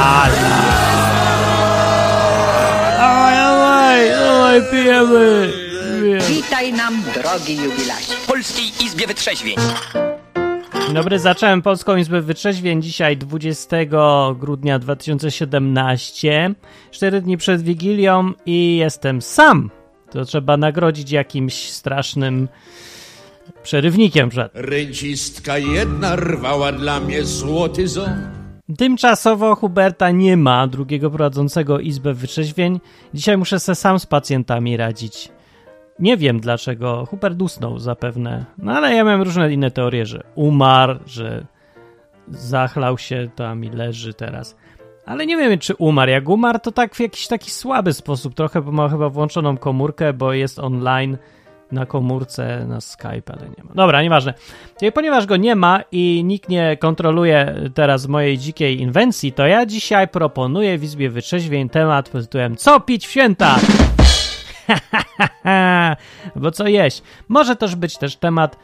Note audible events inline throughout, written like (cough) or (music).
Dawaj, dawaj, dawaj, pijemy. pijemy. Witaj nam, drogi jubilacie. W Polskiej Izbie Wytrzeźwień. Dzień dobry, zacząłem Polską Izbę Wytrzeźwień dzisiaj 20 grudnia 2017, 4 dni przed Wigilią i jestem sam. To trzeba nagrodzić jakimś strasznym przerywnikiem przed. Rencistka jedna rwała dla mnie złoty ząb. Tymczasowo Huberta nie ma, drugiego prowadzącego Izbę Wytrzeźwień. Dzisiaj muszę se sam z pacjentami radzić. Nie wiem dlaczego. Hubert usnął zapewne. No ale ja miałem różne inne teorie, że umarł, że zachlał się tam i leży teraz. Ale nie wiem, czy umarł. Jak umarł, to tak w jakiś taki słaby sposób. Trochę, bo ma chyba włączoną komórkę, bo jest online na komórce, na Skype, ale nie ma. Dobra, nieważne. Ponieważ go nie ma i nikt nie kontroluje teraz mojej dzikiej inwencji, to ja dzisiaj proponuję w Izbie Wytrzeźwień temat pod tytułem Co pić w święta? (laughs) Bo co jeść? Może też być też temat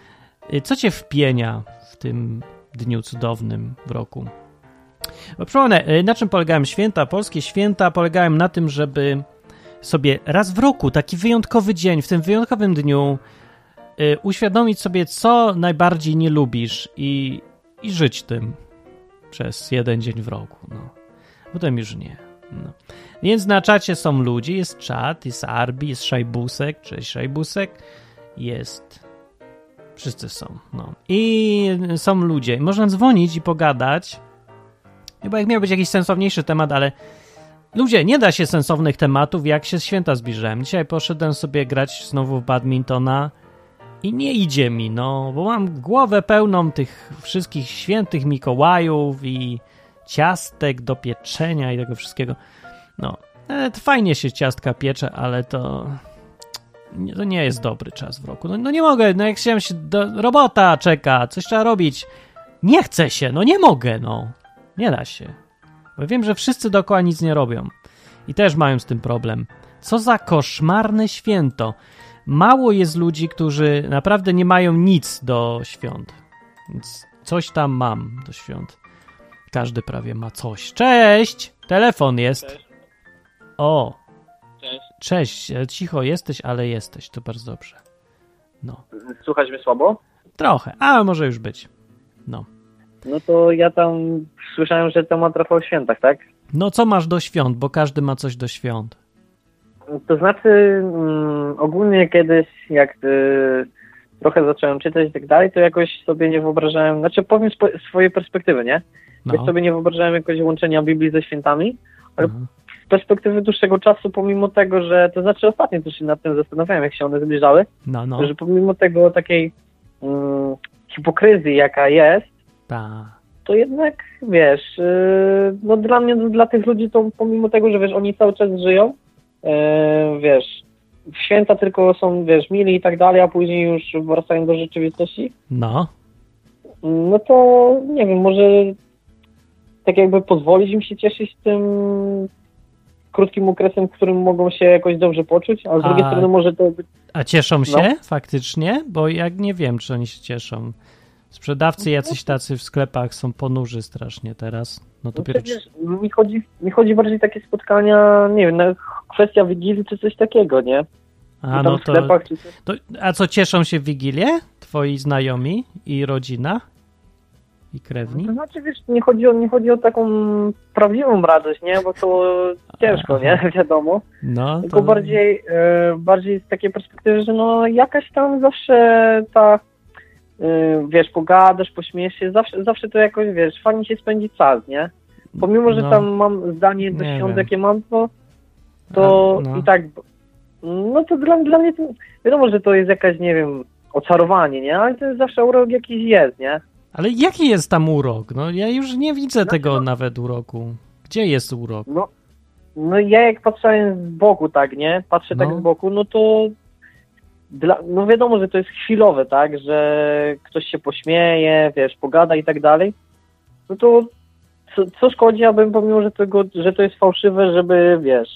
y, co cię wpienia w tym dniu cudownym w roku. Bo przypomnę, y, na czym polegają święta? Polskie święta polegają na tym, żeby sobie raz w roku, taki wyjątkowy dzień, w tym wyjątkowym dniu y, uświadomić sobie, co najbardziej nie lubisz i, i żyć tym przez jeden dzień w roku. No. Potem już nie. No. Więc na czacie są ludzie, jest czat, jest Arbi, jest Szajbusek, cześć Szajbusek, jest... Wszyscy są, no. I są ludzie. Można dzwonić i pogadać. Chyba jak miał być jakiś sensowniejszy temat, ale Ludzie, nie da się sensownych tematów, jak się święta zbliżałem. Dzisiaj poszedłem sobie grać znowu w badmintona i nie idzie mi, no, bo mam głowę pełną tych wszystkich świętych Mikołajów i ciastek do pieczenia i tego wszystkiego. No, e, fajnie się ciastka piecze, ale to to nie jest dobry czas w roku. No, no nie mogę, no jak się do robota czeka, coś trzeba robić. Nie chce się, no nie mogę, no. Nie da się. Bo wiem, że wszyscy dookoła nic nie robią. I też mają z tym problem. Co za koszmarne święto. Mało jest ludzi, którzy naprawdę nie mają nic do świąt. Więc coś tam mam do świąt. Każdy prawie ma coś. Cześć! Telefon jest. Cześć. O, Cześć. cześć. E, Cicho jesteś, ale jesteś. To bardzo dobrze. No. Słuchać mnie słabo? Trochę, ale może już być. No. No to ja tam słyszałem, że temat trochę o świętach, tak? No co masz do świąt, bo każdy ma coś do świąt. To znaczy mm, ogólnie kiedyś jak y, trochę zacząłem czytać i tak dalej, to jakoś sobie nie wyobrażałem, znaczy powiem spo, swoje perspektywy, nie? Jakoś No. sobie nie wyobrażałem jakoś łączenia Biblii ze świętami, ale Mhm. z perspektywy dłuższego czasu, pomimo tego, że, to znaczy ostatnio też się nad tym zastanawiałem, jak się one zbliżały, No, no. że pomimo tego takiej mm, hipokryzji, jaka jest, Ta. to jednak, wiesz, yy, no dla mnie, dla tych ludzi to pomimo tego, że wiesz, oni cały czas żyją, yy, wiesz, w święta tylko są, wiesz, mili i tak dalej, a później już wracają do rzeczywistości, No. no to nie wiem, może tak jakby pozwolić im się cieszyć tym krótkim okresem, w którym mogą się jakoś dobrze poczuć, a z drugiej A- strony może to być A cieszą się No. faktycznie? Bo jak nie wiem, czy oni się cieszą. Sprzedawcy jacyś tacy w sklepach są ponurzy strasznie teraz. No No dopiero. przecież mi chodzi, mi chodzi bardziej takie spotkania, nie wiem, kwestia Wigilii czy coś takiego, nie? A no w to, sklepach czy to. A co cieszą się w Wigilię? Twoi znajomi i rodzina? I krewni? To znaczy, wiesz, nie chodzi, o, nie chodzi o taką prawdziwą radość, nie? Bo to ciężko, nie? (laughs) Wiadomo. No Tylko to. bardziej, e, bardziej z takiej perspektywy, że no jakaś tam zawsze ta, wiesz, pogadasz, pośmiejesz się, zawsze, zawsze to jakoś, wiesz, fajnie się spędzi czas, nie? Pomimo, że No. tam mam zdanie do świąt, jakie mam, to, to no. i tak, no to dla, dla mnie to, wiadomo, że to jest jakaś, nie wiem, oczarowanie, nie? Ale to jest zawsze urok jakiś jest, nie? Ale jaki jest tam urok? No ja już nie widzę Znaczy, tego no- nawet uroku. Gdzie jest urok? No, no ja jak patrzałem z boku, tak, nie? Patrzę No. tak z boku, no to dla, no wiadomo, że to jest chwilowe, tak, że ktoś się pośmieje, wiesz, pogada i tak dalej. No to co, co szkodzi, abym pomimo, że, tego, że to jest fałszywe, żeby, wiesz,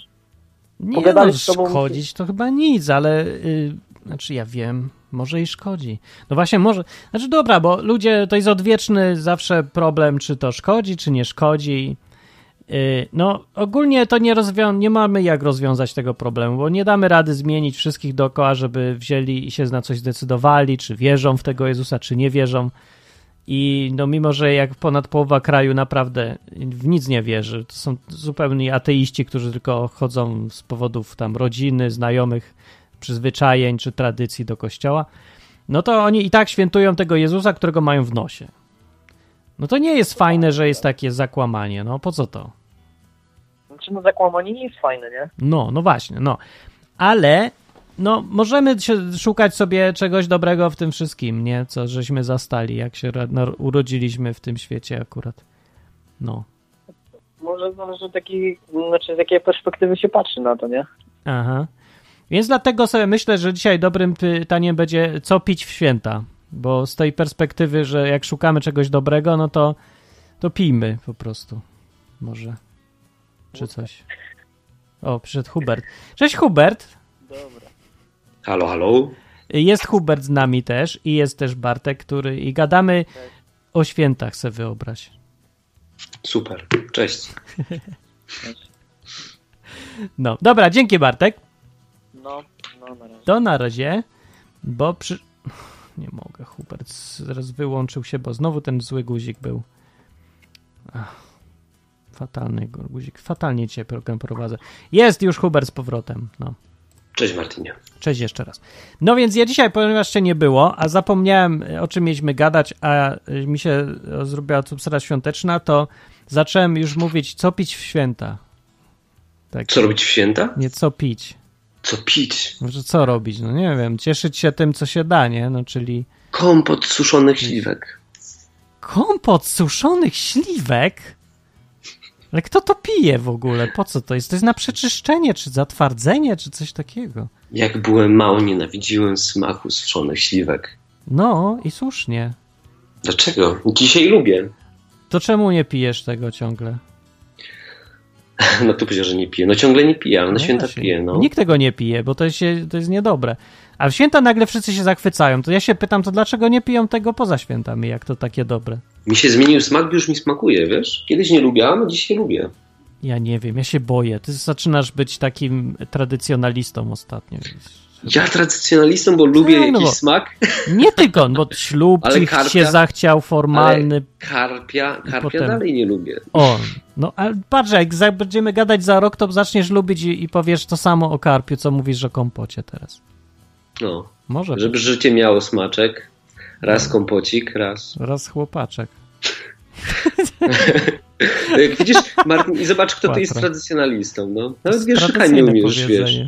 Nie Pogadali no, z tobą- szkodzić to chyba nic, ale y, znaczy ja wiem, może i szkodzi. No właśnie, może, znaczy dobra, bo ludzie, to jest odwieczny zawsze problem, czy to szkodzi, czy nie szkodzi. Y, No, ogólnie to nie, rozwią- nie mamy jak rozwiązać tego problemu, bo nie damy rady zmienić wszystkich dookoła, żeby wzięli i się na coś zdecydowali, czy wierzą w tego Jezusa, czy nie wierzą. I no, mimo że jak ponad połowa kraju naprawdę w nic nie wierzy, to są zupełni ateiści, którzy tylko chodzą z powodów tam rodziny, znajomych, przyzwyczajeń czy tradycji do kościoła, no to oni i tak świętują tego Jezusa, którego mają w nosie. No to nie jest fajne, że jest takie zakłamanie. No po co to? Znaczy, no zakłamanie nie jest fajne, nie? No, no właśnie, no. Ale no, możemy się szukać sobie czegoś dobrego w tym wszystkim, nie? Co żeśmy zastali, jak się no, urodziliśmy w tym świecie akurat. No. Może zależy taki, znaczy z jakiej perspektywy się patrzy na to, nie? Aha. Więc dlatego sobie myślę, że dzisiaj dobrym pytaniem będzie, co pić w święta. Bo z tej perspektywy, że jak szukamy czegoś dobrego, no to, to pijmy po prostu. Może. Czy coś. O, przyszedł Hubert. Cześć Hubert. Dobra. Halo, halo. Jest Hubert z nami też i jest też Bartek, który i gadamy o świętach, se wyobraź. Super. Cześć. (laughs) No, dobra, dzięki Bartek. No, no na razie. To na razie, bo przy... (laughs) Nie mogę, Hubert zaraz wyłączył się, bo znowu ten zły guzik był. Ach, fatalny guzik. Fatalnie cię program prowadzę. Jest już Hubert z powrotem. No. Cześć Martinie. Cześć jeszcze raz. No więc ja dzisiaj, ponieważ cię nie było, a zapomniałem o czym mieliśmy gadać, a mi się zrobiła atmosfera świąteczna, to zacząłem już mówić, co pić w święta. Tak. Co robić w święta? Nie co pić. Co pić? Może co robić? No nie wiem, cieszyć się tym, co się da, nie? No czyli Kompot suszonych śliwek. kompot suszonych śliwek? Ale kto to pije w ogóle? Po co to jest? To jest na przeczyszczenie, czy zatwardzenie, czy coś takiego. Jak byłem mały, nienawidziłem smaku suszonych śliwek. No i słusznie. Dlaczego? Dzisiaj lubię. To czemu nie pijesz tego ciągle? (laughs) No tu powiedział, że nie piję. No ciągle nie piję, ale na No święta właśnie. piję, no. Nikt tego nie pije, bo to jest, to jest niedobre. A w święta nagle wszyscy się zachwycają. To ja się pytam, to dlaczego nie piją tego poza świętami, jak to takie dobre? Mi się zmienił smak, już mi smakuje, wiesz? Kiedyś nie lubiłem, a dzisiaj lubię. Ja nie wiem, ja się boję. Ty zaczynasz być takim tradycjonalistą ostatnio. Ja tradycjonalistą, bo lubię Tak, no jakiś bo- smak. (laughs) Nie tylko, bo ślub Ale karpia- się zachciał formalny. Karpia, karpia potem- dalej nie lubię. O, no ale patrz, jak będziemy gadać za rok, to zaczniesz lubić i, i powiesz to samo o karpiu, co mówisz o kompocie teraz. No. Może Żeby życie miało smaczek. Raz kompocik, raz. raz chłopaczek. Jak widzisz, Martin, i zobacz, kto tu jest tradycjonalistą. No. Nawet wierszyka nie umiesz, wiesz,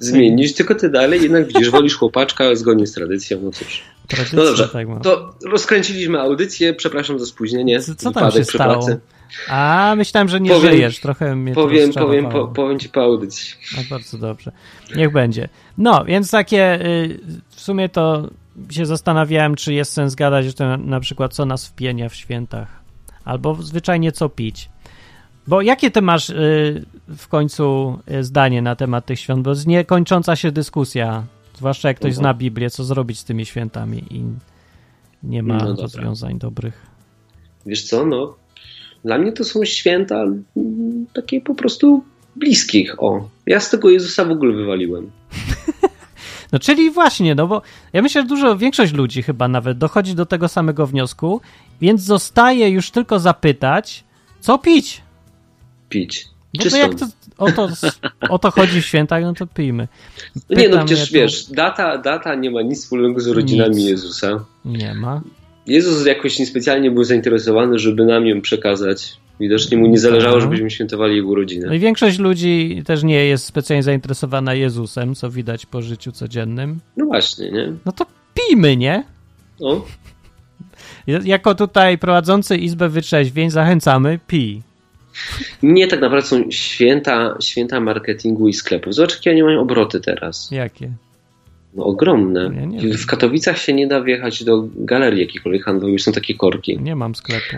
zmienić, tylko ty dalej jednak widzisz, wolisz chłopaczka zgodnie z tradycją, no cóż. Tradycja, No dobrze, tak mam. to rozkręciliśmy audycję, przepraszam za spóźnienie, Co, co tam się stało? pracy. A, myślałem, że nie Powiem- żyjesz. Trochę mnie Powiem, powiem, po, powiem ci po audycji. A bardzo dobrze. Niech będzie. No, więc takie y, w sumie to się zastanawiałem, czy jest sens gadać, że to na, na przykład co nas wpienia w świętach. Albo zwyczajnie co pić. Bo jakie ty masz y, w końcu y, zdanie na temat tych świąt? Bo jest niekończąca się dyskusja, zwłaszcza jak ktoś Mhm. zna Biblię, co zrobić z tymi świętami i nie ma No rozwiązań dobrych. Wiesz co, no, dla mnie to są święta takie po prostu bliskich, o. Ja z tego Jezusa w ogóle wywaliłem. No czyli właśnie, no bo ja myślę, że dużo, większość ludzi chyba nawet dochodzi do tego samego wniosku, więc zostaje już tylko zapytać, co pić? Pić. No to jak to, o, to, o to chodzi w świętach, no to pijmy. No nie, no Pytam przecież ja wiesz, data, data nie ma nic wspólnego z rodzinami Nic. Jezusa. Nie ma. Jezus jakoś niespecjalnie był zainteresowany, żeby nam ją przekazać. Widocznie mu nie zależało, Tak. żebyśmy świętowali jego No urodziny. i większość ludzi też nie jest specjalnie zainteresowana Jezusem, co widać po życiu codziennym. No właśnie, nie? No to pijmy, nie? O, Jako tutaj prowadzący Izbę Wytrzeźwień zachęcamy, pij. nie tak naprawdę są święta, święta marketingu i sklepów. Zobacz, jakie oni mają obroty teraz. Jakie? No ogromne. Ja w Katowicach się nie da wjechać do galerii jakiejkolwiek handlowej, są takie korki. Nie mam sklepu.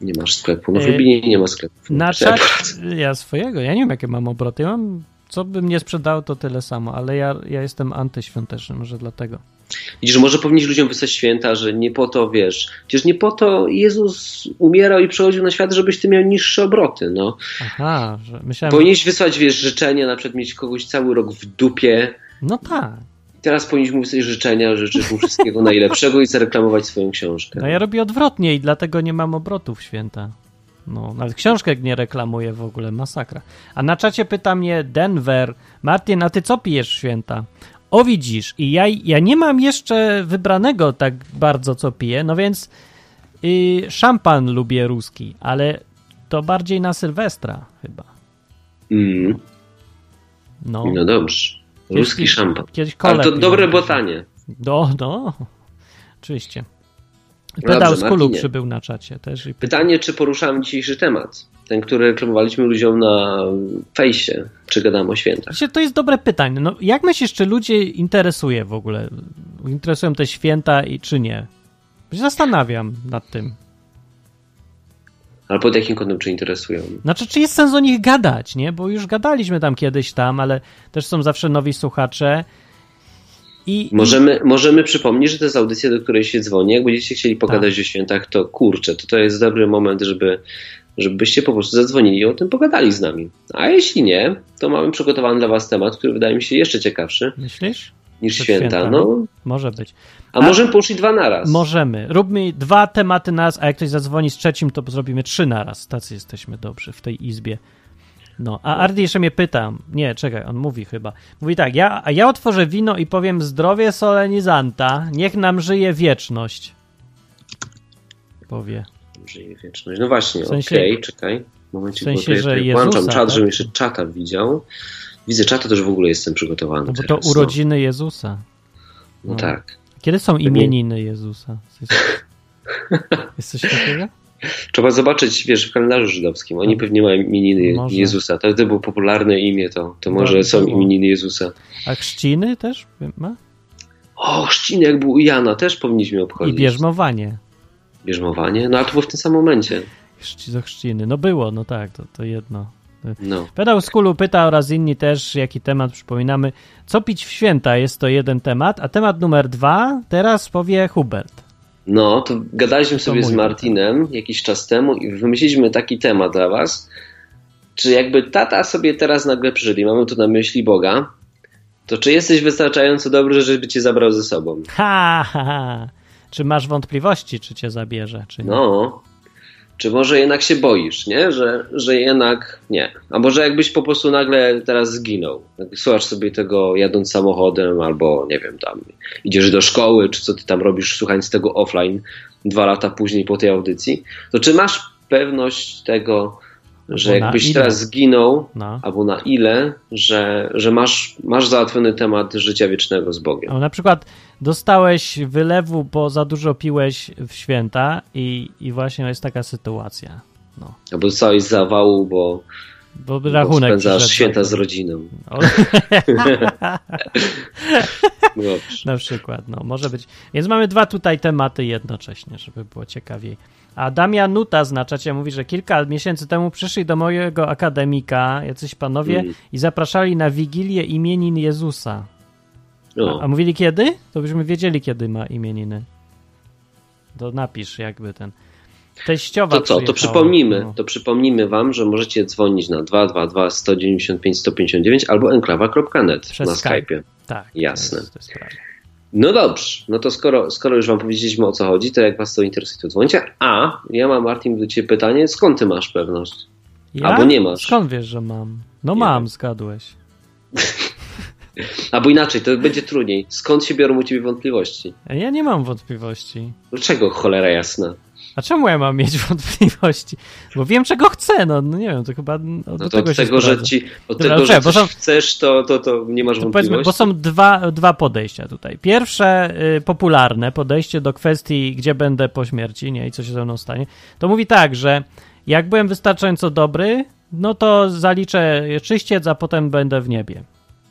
Nie masz sklepu. No w E, Lublinie nie ma sklepu. Na czat ja swojego, ja nie wiem jakie mam obroty. Ja mam, co bym nie sprzedał, to tyle samo, ale ja, ja jestem antyświąteczny, może dlatego. Widzisz, może powinniśmy ludziom wysłać święta, że nie po to, wiesz, przecież nie po to Jezus umierał i przychodził na świat, żebyś ty miał niższe obroty, no. Aha, że myślałem... Powinieneś wysłać, wiesz, życzenia, na przykład mieć kogoś cały rok w dupie. No tak. Teraz powinniśmy wysłać życzenia, życzyć mu wszystkiego najlepszego i zareklamować swoją książkę. No ja robię odwrotnie i dlatego nie mam obrotów święta. No, nawet książkę nie reklamuję w ogóle, masakra. A na czacie pyta mnie Denver, Martin, a ty co pijesz święta? O widzisz, i ja, ja nie mam jeszcze wybranego tak bardzo co piję, no więc y, szampan lubię ruski, ale to bardziej na Sylwestra chyba. Mm, No, no dobrze. Ruski szampan. Kiedyś Ale to dobre botanie. No, no, oczywiście. Pedał z kulu przybył na czacie też. Pytanie, czy poruszamy dzisiejszy temat? Ten, który reklamowaliśmy ludziom na fejsie. Czy gadamy o świętach? To jest dobre pytanie. No, jak myślisz, czy ludzie interesuje w ogóle? Interesują te święta i czy nie? Zastanawiam nad tym. Ale pod jakim kątem czy interesują? Znaczy, czy jest sens o nich gadać, nie? Bo już gadaliśmy tam kiedyś tam, ale też są zawsze nowi słuchacze. I, Możemy, możemy przypomnieć, że to jest audycja, do której się dzwoni. Jak będziecie chcieli pogadać Tak. o świętach, to kurczę, to to jest dobry moment, żeby, żebyście po prostu zadzwonili i o tym pogadali z nami. A jeśli nie, to mamy przygotowany dla Was temat, który wydaje mi się jeszcze ciekawszy I myślisz? Niż Przed święta. świętami. No, Może być. a, A- możemy poszli dwa naraz. Możemy. Róbmy dwa tematy naraz, a jak ktoś zadzwoni z trzecim, to zrobimy trzy naraz. Tacy jesteśmy dobrzy w tej izbie. No, a Ardi jeszcze mnie pyta. Nie, czekaj, on mówi chyba. Mówi tak, ja, a ja otworzę wino i powiem zdrowie solenizanta, niech nam żyje wieczność. Powie. Żyje wieczność. No właśnie, W sensie- okej, czekaj. Momencik, w sensie, bo tutaj- że Jezusa, włączam czat, tak? żebym jeszcze czata widział. Widzę czata, też w ogóle jestem przygotowany No bo to teraz, no. urodziny Jezusa. No, no. tak. Kiedy są imieniny Jezusa? Jest, coś takiego? (laughs) Trzeba zobaczyć, wiesz, w kalendarzu żydowskim. Oni No. pewnie mają imieniny Może. Jezusa. To, to było popularne imię, to, to No, może są było. imieniny Jezusa. A chrzciny też ma? O, chrzciny, jak był u Jana, też powinniśmy I obchodzić. bierzmowanie. Bierzmowanie? No, ale to było w tym samym momencie. Chrzci do chrzciny. No było, no tak, to, to jedno. No. Pedał z Kulu pyta oraz inni też, jaki temat przypominamy. Co pić w święta? Jest to jeden temat, a temat numer dwa teraz powie Hubert. No, to gadaliśmy To sobie z Martinem jakiś czas temu i wymyśliliśmy taki temat dla was. Czy jakby tata sobie teraz nagle przyszedł i mamy tu na myśli Boga, to czy jesteś wystarczająco dobry, żeby cię zabrał ze sobą? Ha, ha, ha. Czy masz wątpliwości, czy cię zabierze, czy nie? No. Czy może jednak się boisz, nie? Że, że jednak nie. A może jakbyś po prostu nagle teraz zginął. Słuchasz sobie tego jadąc samochodem, albo nie wiem, tam idziesz do szkoły, czy co ty tam robisz, słuchając tego offline dwa lata później po tej audycji, to czy masz pewność tego, że Albo jakbyś teraz zginął, No. albo na ile, że, że masz, masz załatwiony temat życia wiecznego z Bogiem? O, na przykład dostałeś wylewu, bo za dużo piłeś w święta i, i właśnie jest taka sytuacja. No. Albo dostałeś zawału, bo, Bo bo rachunek spędzasz przyszedł. święta z rodziną. O, (laughs) na przykład, no może być. Więc mamy dwa tutaj tematy jednocześnie, żeby było ciekawiej. A Damian Nuta z na czacie mówi, że kilka miesięcy temu przyszli do mojego akademika jacyś panowie Mm. i zapraszali na wigilię imienin Jezusa. O. A mówili kiedy? To byśmy wiedzieli, kiedy ma imieniny. To napisz jakby ten. Teściowa To co, to przypomnijmy, No. to przypomnijmy wam, że możecie dzwonić na 222 195 159 albo enklawa.net Przez na Skype. Tak. Jasne. To jest, to jest. No dobrze, no to skoro, skoro już wam powiedzieliśmy o co chodzi, to jak was to interesuje, to dzwońcie. A, ja mam Martin do ciebie pytanie, skąd ty masz pewność? Ja? Albo nie masz. Skąd wiesz, że mam? No Nie mam, wiem. zgadłeś. (laughs) Albo inaczej, to będzie trudniej. Skąd się biorą u ciebie wątpliwości? Ja nie mam wątpliwości. Dlaczego cholera jasna? A czemu ja mam mieć wątpliwości? Bo wiem, czego chcę, no, no nie wiem, to chyba no, do to tego od tego, że ci, od Dobra, tego, że bo są- chcesz, to, to, to nie masz To wątpliwości? bo są dwa, dwa podejścia tutaj. Pierwsze, y, popularne podejście do kwestii, gdzie będę po śmierci, nie, i co się ze mną stanie, to mówi tak, że jak byłem wystarczająco dobry, no to zaliczę czyściec, a potem będę w niebie.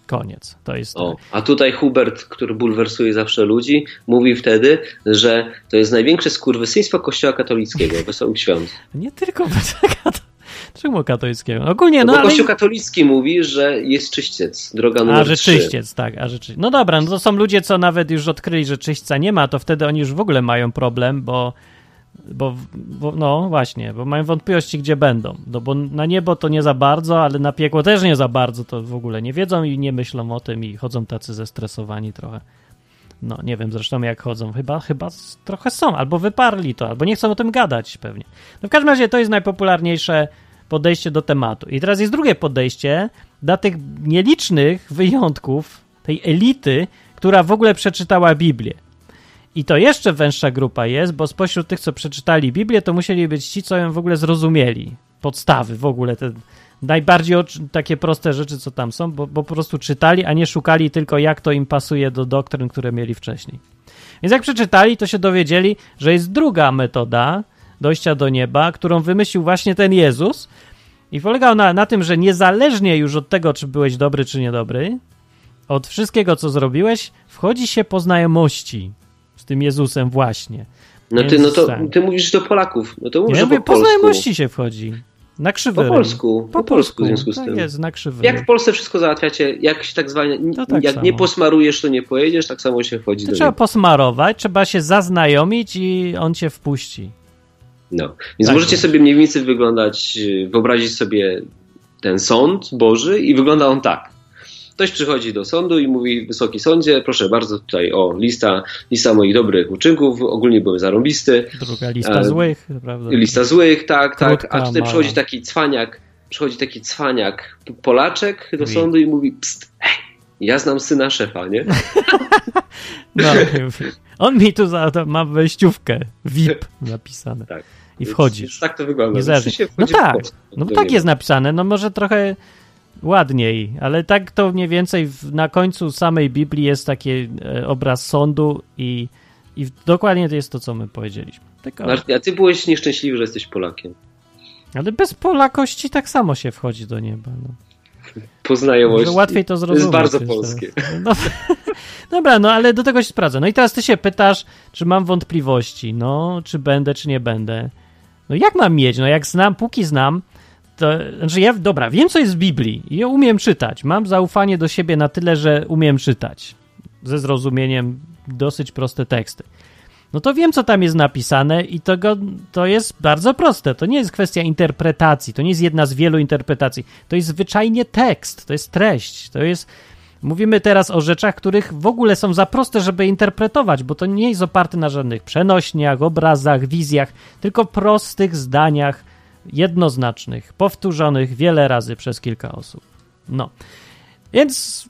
Koniec. To jest. O, a tutaj Hubert, który bulwersuje zawsze ludzi, mówi wtedy, że to jest największe skurwysyństwo kościoła katolickiego. Wesołych świąt. Nie tylko (laughs) Czemu katolickiego? Ogólnie, No, no bo ale... Kościół katolicki mówi, że jest czyściec, droga numer A, że 3. czyściec, tak, a że czyściec. No dobra, no to są ludzie, co nawet już odkryli, że czyśćca nie ma, to wtedy oni już w ogóle mają problem, bo, bo, bo no właśnie, bo mają wątpliwości, gdzie będą. No bo na niebo to nie za bardzo, ale na piekło też nie za bardzo, to w ogóle nie wiedzą i nie myślą o tym i chodzą tacy zestresowani trochę. No, nie wiem zresztą jak chodzą, chyba, chyba trochę są, albo wyparli to, albo nie chcą o tym gadać pewnie. No w każdym razie to jest najpopularniejsze podejście do tematu. I teraz jest drugie podejście dla tych nielicznych wyjątków, tej elity, która w ogóle przeczytała Biblię. I to jeszcze węższa grupa jest, bo spośród tych, co przeczytali Biblię, to musieli być ci, co ją w ogóle zrozumieli. Podstawy w ogóle, te najbardziej takie proste rzeczy, co tam są, bo, bo po prostu czytali, a nie szukali tylko, jak to im pasuje do doktryn, które mieli wcześniej. Więc jak przeczytali, to się dowiedzieli, że jest druga metoda dojścia do nieba, którą wymyślił właśnie ten Jezus. I polegał na, na tym, że niezależnie już od tego, czy byłeś dobry, czy niedobry, od wszystkiego, co zrobiłeś, wchodzi się po znajomości z tym Jezusem właśnie. No ty, no to Jezus, ty mówisz do Polaków. No to mów, Ja mówię, po po znajomości się wchodzi. Na krzywy. Po polsku, po polsku w związku z tak tym. jest, na krzywy. Jak w Polsce wszystko załatwiacie, jak się tak zwane, tak jak samo. nie posmarujesz, to nie pojedziesz, tak samo się wchodzi To do trzeba niego. posmarować, trzeba się zaznajomić i on cię wpuści. No. Więc Tak możecie jest. sobie mniej więcej wyglądać, yy, wyobrazić sobie ten sąd Boży i wygląda on tak. Ktoś przychodzi do sądu i mówi, wysoki sądzie, proszę bardzo, tutaj o, lista, lista moich dobrych uczynków, ogólnie byłem zarąbisty, Druga lista E, złych, prawda? lista złych, tak, tak, Krótka, a tutaj mała. przychodzi taki cwaniak, przychodzi taki cwaniak Polaczek do sądu i mówi, pst, hej, ja znam syna szefa, nie? (laughs) No, on mi tu za, ma wejściówkę, VIP napisane. Tak. I wchodzisz. więc Tak to wygląda. Więc się No wchodzi tak, no tak jest napisane, no może trochę ładniej, ale tak to mniej więcej w, na końcu samej Biblii jest taki e, obraz sądu i, i dokładnie to jest to, co my powiedzieliśmy. Tylko, Martin, a ty byłeś nieszczęśliwy, że jesteś Polakiem. ale bez polakości tak samo się wchodzi do nieba. No. Po znajomości. Że łatwiej to zrozumieć. jest bardzo polskie. (laughs) No, (laughs) dobra, no ale do tego się sprawdza. No i teraz ty się pytasz, czy mam wątpliwości, no, czy będę, czy nie będę. No jak mam mieć? No jak znam, póki znam, to, znaczy ja, dobra, wiem co jest w Biblii i ja umiem czytać. Mam zaufanie do siebie na tyle, że umiem czytać. Ze zrozumieniem dosyć proste teksty. No to wiem, co tam jest napisane i to, go, to jest bardzo proste. To nie jest kwestia interpretacji, to nie jest jedna z wielu interpretacji. To jest zwyczajnie tekst, to jest treść, to jest... Mówimy teraz o rzeczach, których w ogóle są za proste, żeby interpretować, bo to nie jest oparte na żadnych przenośniach, obrazach, wizjach, tylko prostych zdaniach, jednoznacznych, powtórzonych wiele razy przez kilka osób. No. Więc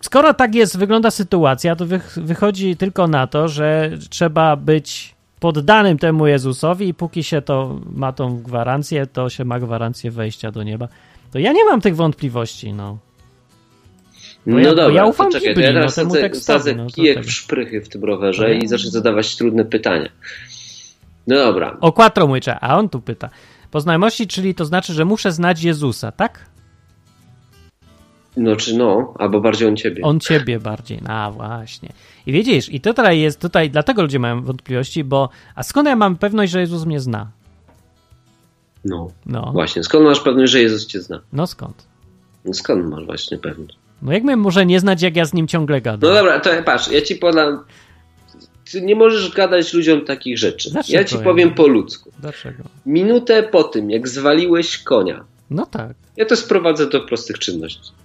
skoro tak jest, wygląda sytuacja, to wych- wychodzi tylko na to, że trzeba być poddanym temu Jezusowi i póki się to ma tą gwarancję, to się ma gwarancję wejścia do nieba. To ja nie mam tych wątpliwości, no. Bo No ja- dobra, ja ufam czekaj, Biblii, ja no, teraz temu sadzę, tekstowi, sadzę no, kijek w szprychy w tym rowerze No. i zacznę zadawać trudne pytania. No dobra, O quattro młycze, a on tu pyta. Po znajomości, czyli to znaczy, że muszę znać Jezusa, tak? no czy no, albo bardziej on ciebie. On ciebie bardziej. A właśnie. I wiedzisz, i tutaj jest, tutaj, dlatego ludzie mają wątpliwości, bo a skąd ja mam pewność, że Jezus mnie zna? No, No, właśnie. Skąd masz pewność, że Jezus cię zna? no skąd? No skąd masz właśnie pewność? No jak mnie może nie znać, jak ja z nim ciągle gadam? No dobra, to patrz, ja ci podam... Ty nie możesz gadać ludziom takich rzeczy. Dlaczego Ja ci powiem po ludzku. Dlaczego? Minutę po tym, jak zwaliłeś konia, No tak. ja to sprowadzę do prostych czynności. (laughs)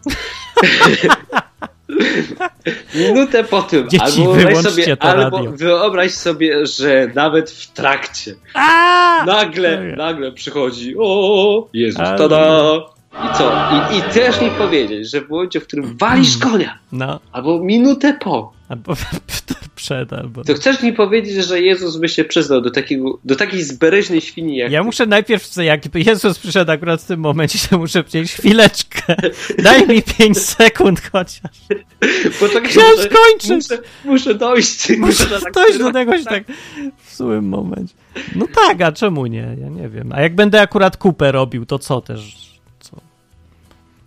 Minutę po tym, Dzieci, albo, wyobraź sobie, albo radio. wyobraź sobie, że nawet w trakcie A! nagle, nagle przychodzi o Jezus, tada! I co? I, I też mi powiedzieć, że w momencie, w którym walisz konia, No, albo minutę po, albo (laughs) przed, albo... to chcesz mi powiedzieć, że Jezus by się przyznał do, takiego, do takiej zbereźnej świni jak Ja muszę najpierw, jak Jezus przyszedł akurat w tym momencie, to muszę powiedzieć chwileczkę. (laughs) Daj mi 5 sekund chociaż. Poczekaj, Chciałem muszę- skończyć. Muszę, muszę dojść. Muszę tak dojść do tego się tak w złym momencie. No tak, a czemu nie? Ja nie wiem. A jak będę akurat kupę robił, to co też?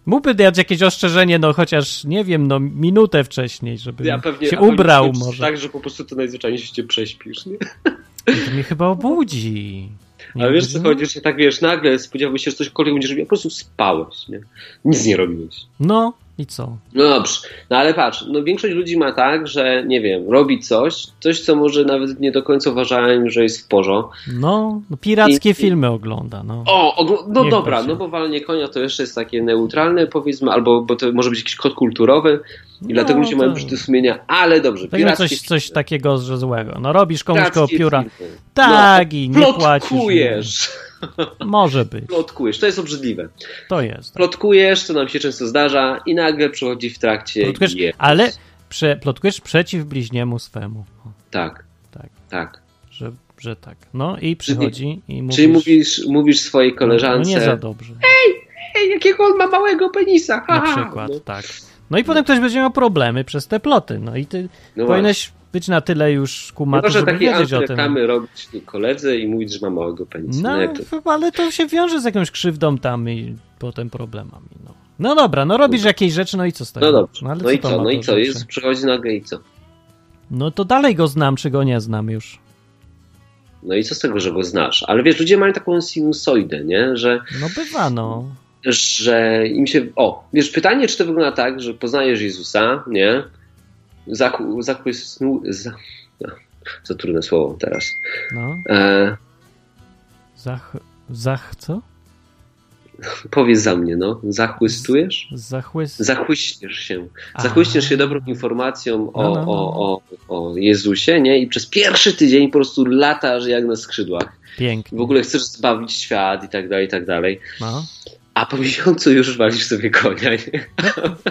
Mógłby dać jakieś ostrzeżenie, no chociaż, nie wiem, no minutę wcześniej, żeby Ja pewnie, się ubrał może. Tak, że po prostu to najzwyczajniej się prześpisz, nie? To mnie chyba obudzi. Nie Ale wiesz co chodzi, że tak wiesz, nagle spodziewałbyś się, że cośkolwiek będziesz robił, po prostu spałeś, nie? Nic nie robiłeś. No i co? No dobrze, no ale patrz, no większość ludzi ma tak, że nie wiem, robi coś, coś co może nawet nie do końca uważałem, że jest w porządku. No, no pirackie I- filmy ogląda, no. O, ogl- no Niech dobra, będzie. no bo walenie konia to jeszcze jest takie neutralne powiedzmy, albo bo to może być jakiś kod kulturowy i dlatego ludzie mają No to- wyrzuty sumienia, ale dobrze, Weźmy pirackie coś, coś takiego że złego. No robisz komuś koło pióra. filmy. Tak, i nie płacisz. Może być, plotkujesz, to jest obrzydliwe. to jest. Plotkujesz, to nam się często zdarza i nagle przychodzi w trakcie Plotkujesz, ale prze, plotkujesz przeciw bliźniemu swemu. Tak, tak, tak. że, że tak. No i przychodzi i mówisz... Czyli mówisz, mówisz swojej No koleżance, nie za dobrze. Ej, jakiego on ma małego penisa, Na haha. przykład, No, tak. No i potem ktoś będzie miał problemy przez te ploty. No i ty no powinieneś być na tyle już kumaty, może żeby takie wiedzieć o tym. antyreklamy robić koledze i mówić, że ma małego penisa. No, No, ale to się wiąże z jakąś krzywdą tam i potem problemami. No, no dobra, no robisz jakieś rzeczy, no i co z tego? no dobrze, ale no i to co, no i co, rzeczy? jest, przychodzi nagle i co? No to dalej go znam, czy go nie znam już. No i co z tego, że go znasz? Ale wiesz, ludzie mają taką sinusoidę, nie? Że, No bywa, no. że im się... O, wiesz, pytanie, czy to wygląda tak, że poznajesz Jezusa, nie? Zaku, zachłysnu... Za, no, co trudne słowo teraz. no. E, Zach... Zach... co? powiedz za mnie, no. Zachłystujesz? Zachłys... Zachłyśniesz się. A. Zachłyśniesz się dobrą informacją o, No, no, no. O, o, o Jezusie, nie? I przez pierwszy tydzień po prostu latasz jak na skrzydłach. Pięknie. W ogóle chcesz zbawić świat i tak dalej, i tak dalej. No. A po miesiącu już walisz sobie konia, nie?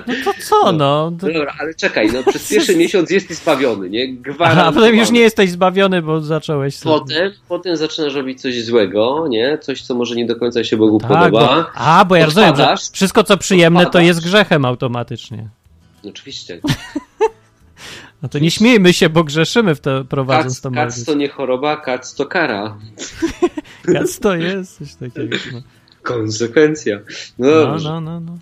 no to co, no? To... Dobra, ale czekaj, no przez pierwszy (laughs) miesiąc jesteś zbawiony, nie? Aha, a Gwarantowany. potem już nie jesteś zbawiony, bo zacząłeś sobie... Potem, potem zaczynasz robić coś złego, nie? Coś, co może nie do końca się Bogu Tak, podoba. bo, a, bo ja rozumiem, że wszystko co przyjemne to jest grzechem automatycznie. Oczywiście. (laughs) No to nie śmiejmy się, bo grzeszymy w to prowadząc Kac, to kac to nie choroba, kac to kara. (laughs) Kac to jest coś takiego. No, Konsekwencja. No, no, no, no. no.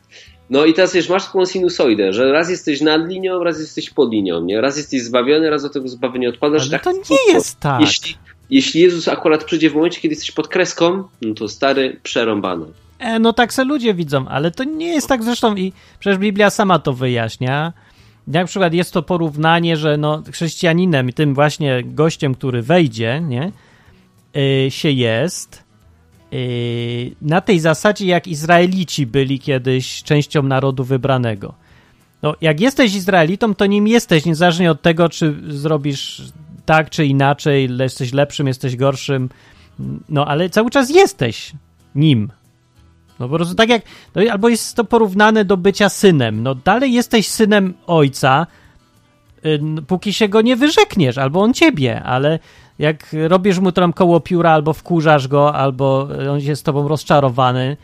No i teraz wiesz, masz taką sinusoidę, że raz jesteś nad linią, raz jesteś pod linią, nie? Raz jesteś zbawiony, raz do tego zbawienia odpadasz. Ale tak to nie jest tak. Jeśli, jeśli Jezus akurat przyjdzie w momencie, kiedy jesteś pod kreską, no to stary, przerąbane. E, no tak se ludzie widzą, ale to nie jest tak zresztą i przecież Biblia sama to wyjaśnia. Na przykład jest to porównanie, że no, chrześcijaninem, tym właśnie gościem, który wejdzie, nie, y, się jest na tej zasadzie, jak Izraelici byli kiedyś częścią narodu wybranego. No, jak jesteś Izraelitą, to nim jesteś, niezależnie od tego, czy zrobisz tak, czy inaczej, jesteś lepszym, jesteś gorszym, no ale cały czas jesteś nim. No po prostu tak jak, no, albo jest to porównane do bycia synem. No dalej jesteś synem ojca, y, póki się go nie wyrzekniesz, albo on ciebie, ale jak robisz mu tam koło pióra, albo wkurzasz go, albo on jest z tobą rozczarowany,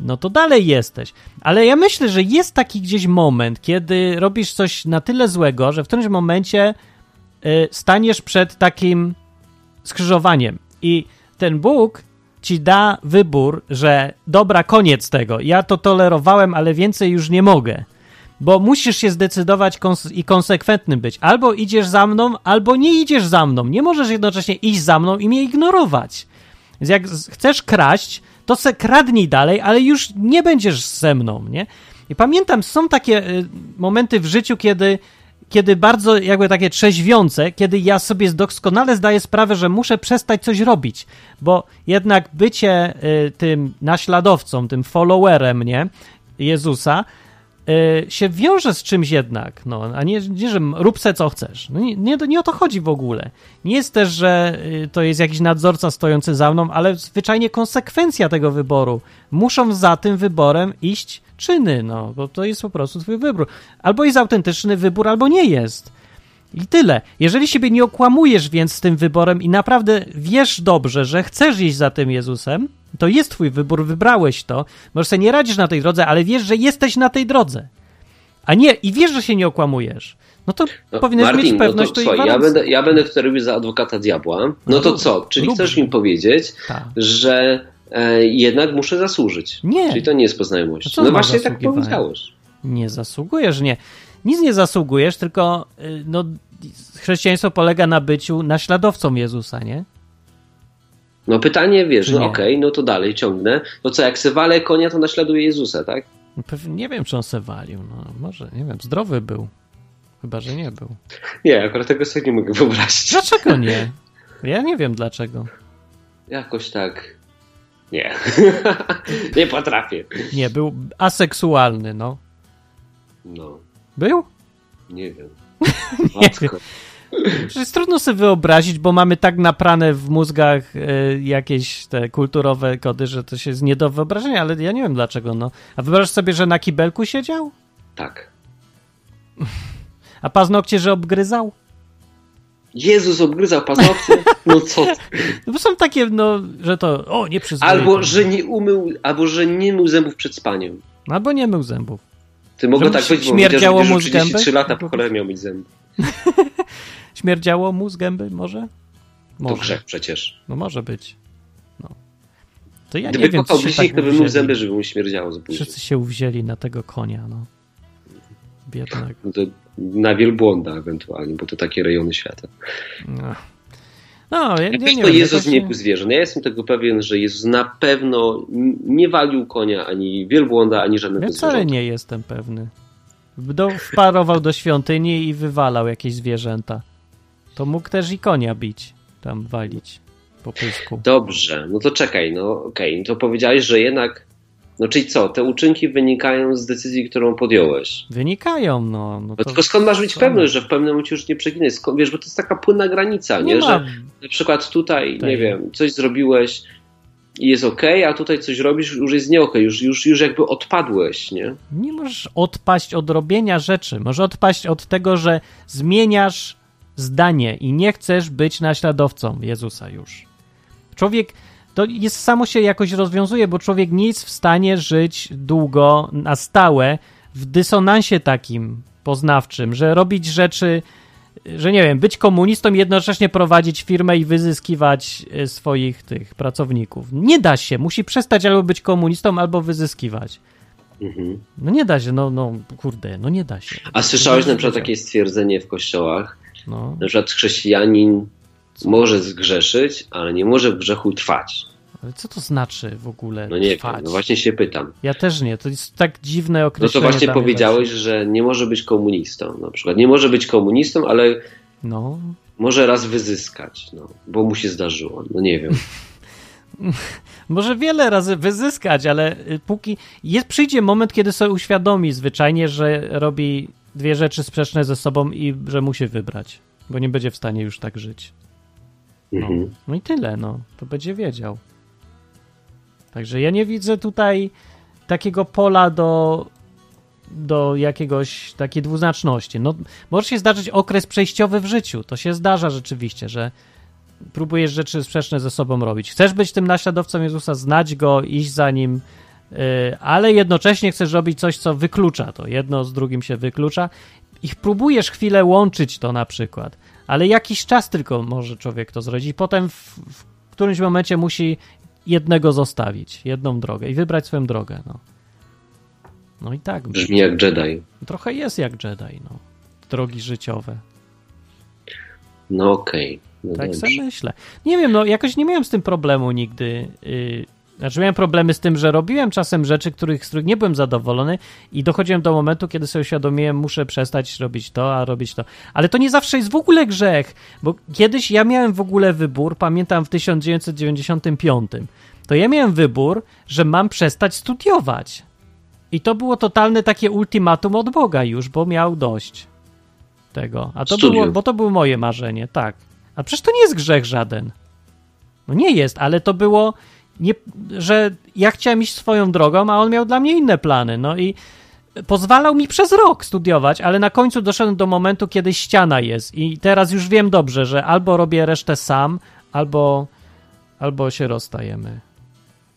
no to dalej jesteś. Ale ja myślę, że jest taki gdzieś moment, kiedy robisz coś na tyle złego, że w którymś momencie y, staniesz przed takim skrzyżowaniem i ten Bóg ci da wybór, że dobra, koniec tego. Ja to tolerowałem, ale więcej już nie mogę. Bo musisz się zdecydować kons- i konsekwentny być. Albo idziesz za mną, albo nie idziesz za mną. Nie możesz jednocześnie iść za mną i mnie ignorować. Więc jak chcesz kraść, to se kradnij dalej, ale już nie będziesz ze mną, nie? I pamiętam, są takie y, momenty w życiu, kiedy, kiedy bardzo jakby takie trzeźwiące, kiedy ja sobie doskonale zdaję sprawę, że muszę przestać coś robić, bo jednak bycie y, tym naśladowcą, tym followerem, nie? Jezusa, się wiąże z czymś jednak, no, a nie, nie że rób se co chcesz. No nie, nie, nie o to chodzi w ogóle. Nie jest też, że y, to jest jakiś nadzorca stojący za mną, ale zwyczajnie konsekwencja tego wyboru. Muszą za tym wyborem iść czyny, no, bo to jest po prostu twój wybór. Albo jest autentyczny wybór, albo nie jest. I tyle. Jeżeli siebie nie okłamujesz więc z tym wyborem i naprawdę wiesz dobrze, że chcesz iść za tym Jezusem, to jest twój wybór, wybrałeś to. Może sobie nie radzisz na tej drodze, ale wiesz, że jesteś na tej drodze. A nie, i wiesz, że się nie okłamujesz. No to No, powinieneś Martin, mieć pewność no to, to ja będę, ja będę tutaj robił za adwokata diabła. No No to rób- co? Czyli chcesz mi powiedzieć, Tak. że e, jednak muszę zasłużyć. Nie. Czyli to nie jest poznajomość. No właśnie tak powiedziałeś. Nie zasługujesz, nie. Nic nie zasługujesz, tylko y, no, chrześcijaństwo polega na byciu naśladowcą Jezusa, nie? No pytanie, wiesz, no okej, no to dalej ciągnę. To co, jak se walę konia, to naśladuje Jezusa, tak? No Pewnie, nie wiem, czy on se walił. No, może, nie wiem, zdrowy był. Chyba, że nie był. Nie, akurat tego sobie nie mogę wyobrazić. Dlaczego nie? (laughs) Ja nie wiem dlaczego. Jakoś tak. Nie. (laughs) nie potrafię. Nie, był aseksualny, no. No, Był? nie wiem. (laughs) Nie. Przecież jest trudno sobie wyobrazić, bo mamy tak naprane w mózgach e, jakieś te kulturowe kody, że to się jest nie do wyobrażenia, ale ja nie wiem dlaczego, no. A wyobrażasz sobie, że na kibelku siedział? Tak. (laughs) A paznokcie, że obgryzał? Jezus obgryzał paznokcie? No co? (laughs) No bo są takie, no, że to, o, nie przyzwoite. Albo, że nie umył, albo, że nie mył zębów przed spaniem. Albo nie mył zębów. Ty mogę Że tak mu być, bo śmierdziało mu że z gęby? 33 lata po cholerę miał mieć zęby. (laughs) Śmierdziało mu z gęby, może? To Może. grzech przecież. No może być. No. To ja Gdyby nie wiem, się bliźnik, tak to by uwzięli. zęby, żeby mu śmierdziało z. Wszyscy się uwzięli na tego konia, no. Biednego. No (laughs) to na wielbłąda ewentualnie, bo to takie rejony świata. No, no ja, ja nie to wiem. Jezus nie był zwierzę. Ja jestem tego pewien, że Jezus na pewno nie walił konia, ani wielbłąda, ani żadnego Ja wcale nie jestem pewny. Do, wparował do świątyni i wywalał jakieś zwierzęta. To mógł też i konia bić, tam walić po pysku. Dobrze, no to czekaj, no okej, no to powiedziałeś, że jednak, no czyli co, te uczynki wynikają z decyzji, którą podjąłeś. Wynikają, no. no No to tylko skąd masz mieć są. pewność, że w pewnym momencie już nie przeginesz? Skąd, wiesz, bo to jest taka płynna granica, nie? Nie Że na przykład tutaj, Tak. nie wiem, coś zrobiłeś i jest ok, a tutaj coś robisz, już jest nie ok, już, już, już jakby odpadłeś, nie? nie możesz odpaść od robienia rzeczy. Możesz odpaść od tego, że zmieniasz zdanie i nie chcesz być naśladowcą Jezusa już. Człowiek to jest samo się jakoś rozwiązuje, bo człowiek nie jest w stanie żyć długo, na stałe, w dysonansie takim poznawczym, że robić rzeczy, że nie wiem, być komunistą i jednocześnie prowadzić firmę i wyzyskiwać e, swoich tych pracowników. Nie da się, musi przestać albo być komunistą, albo wyzyskiwać. Mhm. No nie da się, no, no kurde, no nie da się. A słyszałeś na przykład takie stwierdzenie w kościołach, No, na przykład chrześcijanin może zgrzeszyć, ale nie może w grzechu trwać. Ale co to znaczy w ogóle No nie trwać? wiem, no właśnie się pytam. Ja też nie, to jest tak dziwne No określenie. to właśnie dla mnie powiedziałeś, że nie może być komunistą. Na przykład nie może być komunistą, ale właśnie. No, może raz wyzyskać, no, bo mu się zdarzyło. No nie wiem. (laughs) może wiele razy wyzyskać, ale y, póki jest, przyjdzie moment, kiedy sobie uświadomi zwyczajnie, że robi dwie rzeczy sprzeczne ze sobą i że musi wybrać, bo nie będzie w stanie już tak żyć. No, Mhm. no i tyle, no. To będzie wiedział. Także ja nie widzę tutaj takiego pola do, do jakiegoś takiej dwuznaczności. No, może się zdarzyć okres przejściowy w życiu. To się zdarza rzeczywiście, że próbujesz rzeczy sprzeczne ze sobą robić. Chcesz być tym naśladowcą Jezusa, znać go, iść za nim, yy, ale jednocześnie chcesz robić coś, co wyklucza to. Jedno z drugim się wyklucza. I próbujesz chwilę łączyć to na przykład, ale jakiś czas tylko może człowiek to zrobić i potem w, w którymś momencie musi jednego zostawić, jedną drogę i wybrać swoją drogę. No, no i tak. Brzmi jak Jedi. Trochę jest jak Jedi, no. Drogi życiowe. No okej. No Tak dobrze. sobie myślę. Nie wiem, no jakoś nie miałem z tym problemu nigdy. Yy, znaczy miałem problemy z tym, że robiłem czasem rzeczy, których, z których nie byłem zadowolony i dochodziłem do momentu, kiedy sobie uświadomiłem, muszę przestać robić to, a robić to. Ale to nie zawsze jest w ogóle grzech, bo kiedyś ja miałem w ogóle wybór, pamiętam w 1995, to ja miałem wybór, że mam przestać studiować. I to było totalne takie ultimatum od Boga już, bo miał dość tego. A to było, bo to było moje marzenie, tak. A przecież to nie jest grzech żaden. No nie jest, ale to było, nie, że ja chciałem iść swoją drogą, a on miał dla mnie inne plany. No i pozwalał mi przez rok studiować, ale na końcu doszedłem do momentu, kiedy ściana jest. I teraz już wiem dobrze, że albo robię resztę sam, albo, albo się rozstajemy.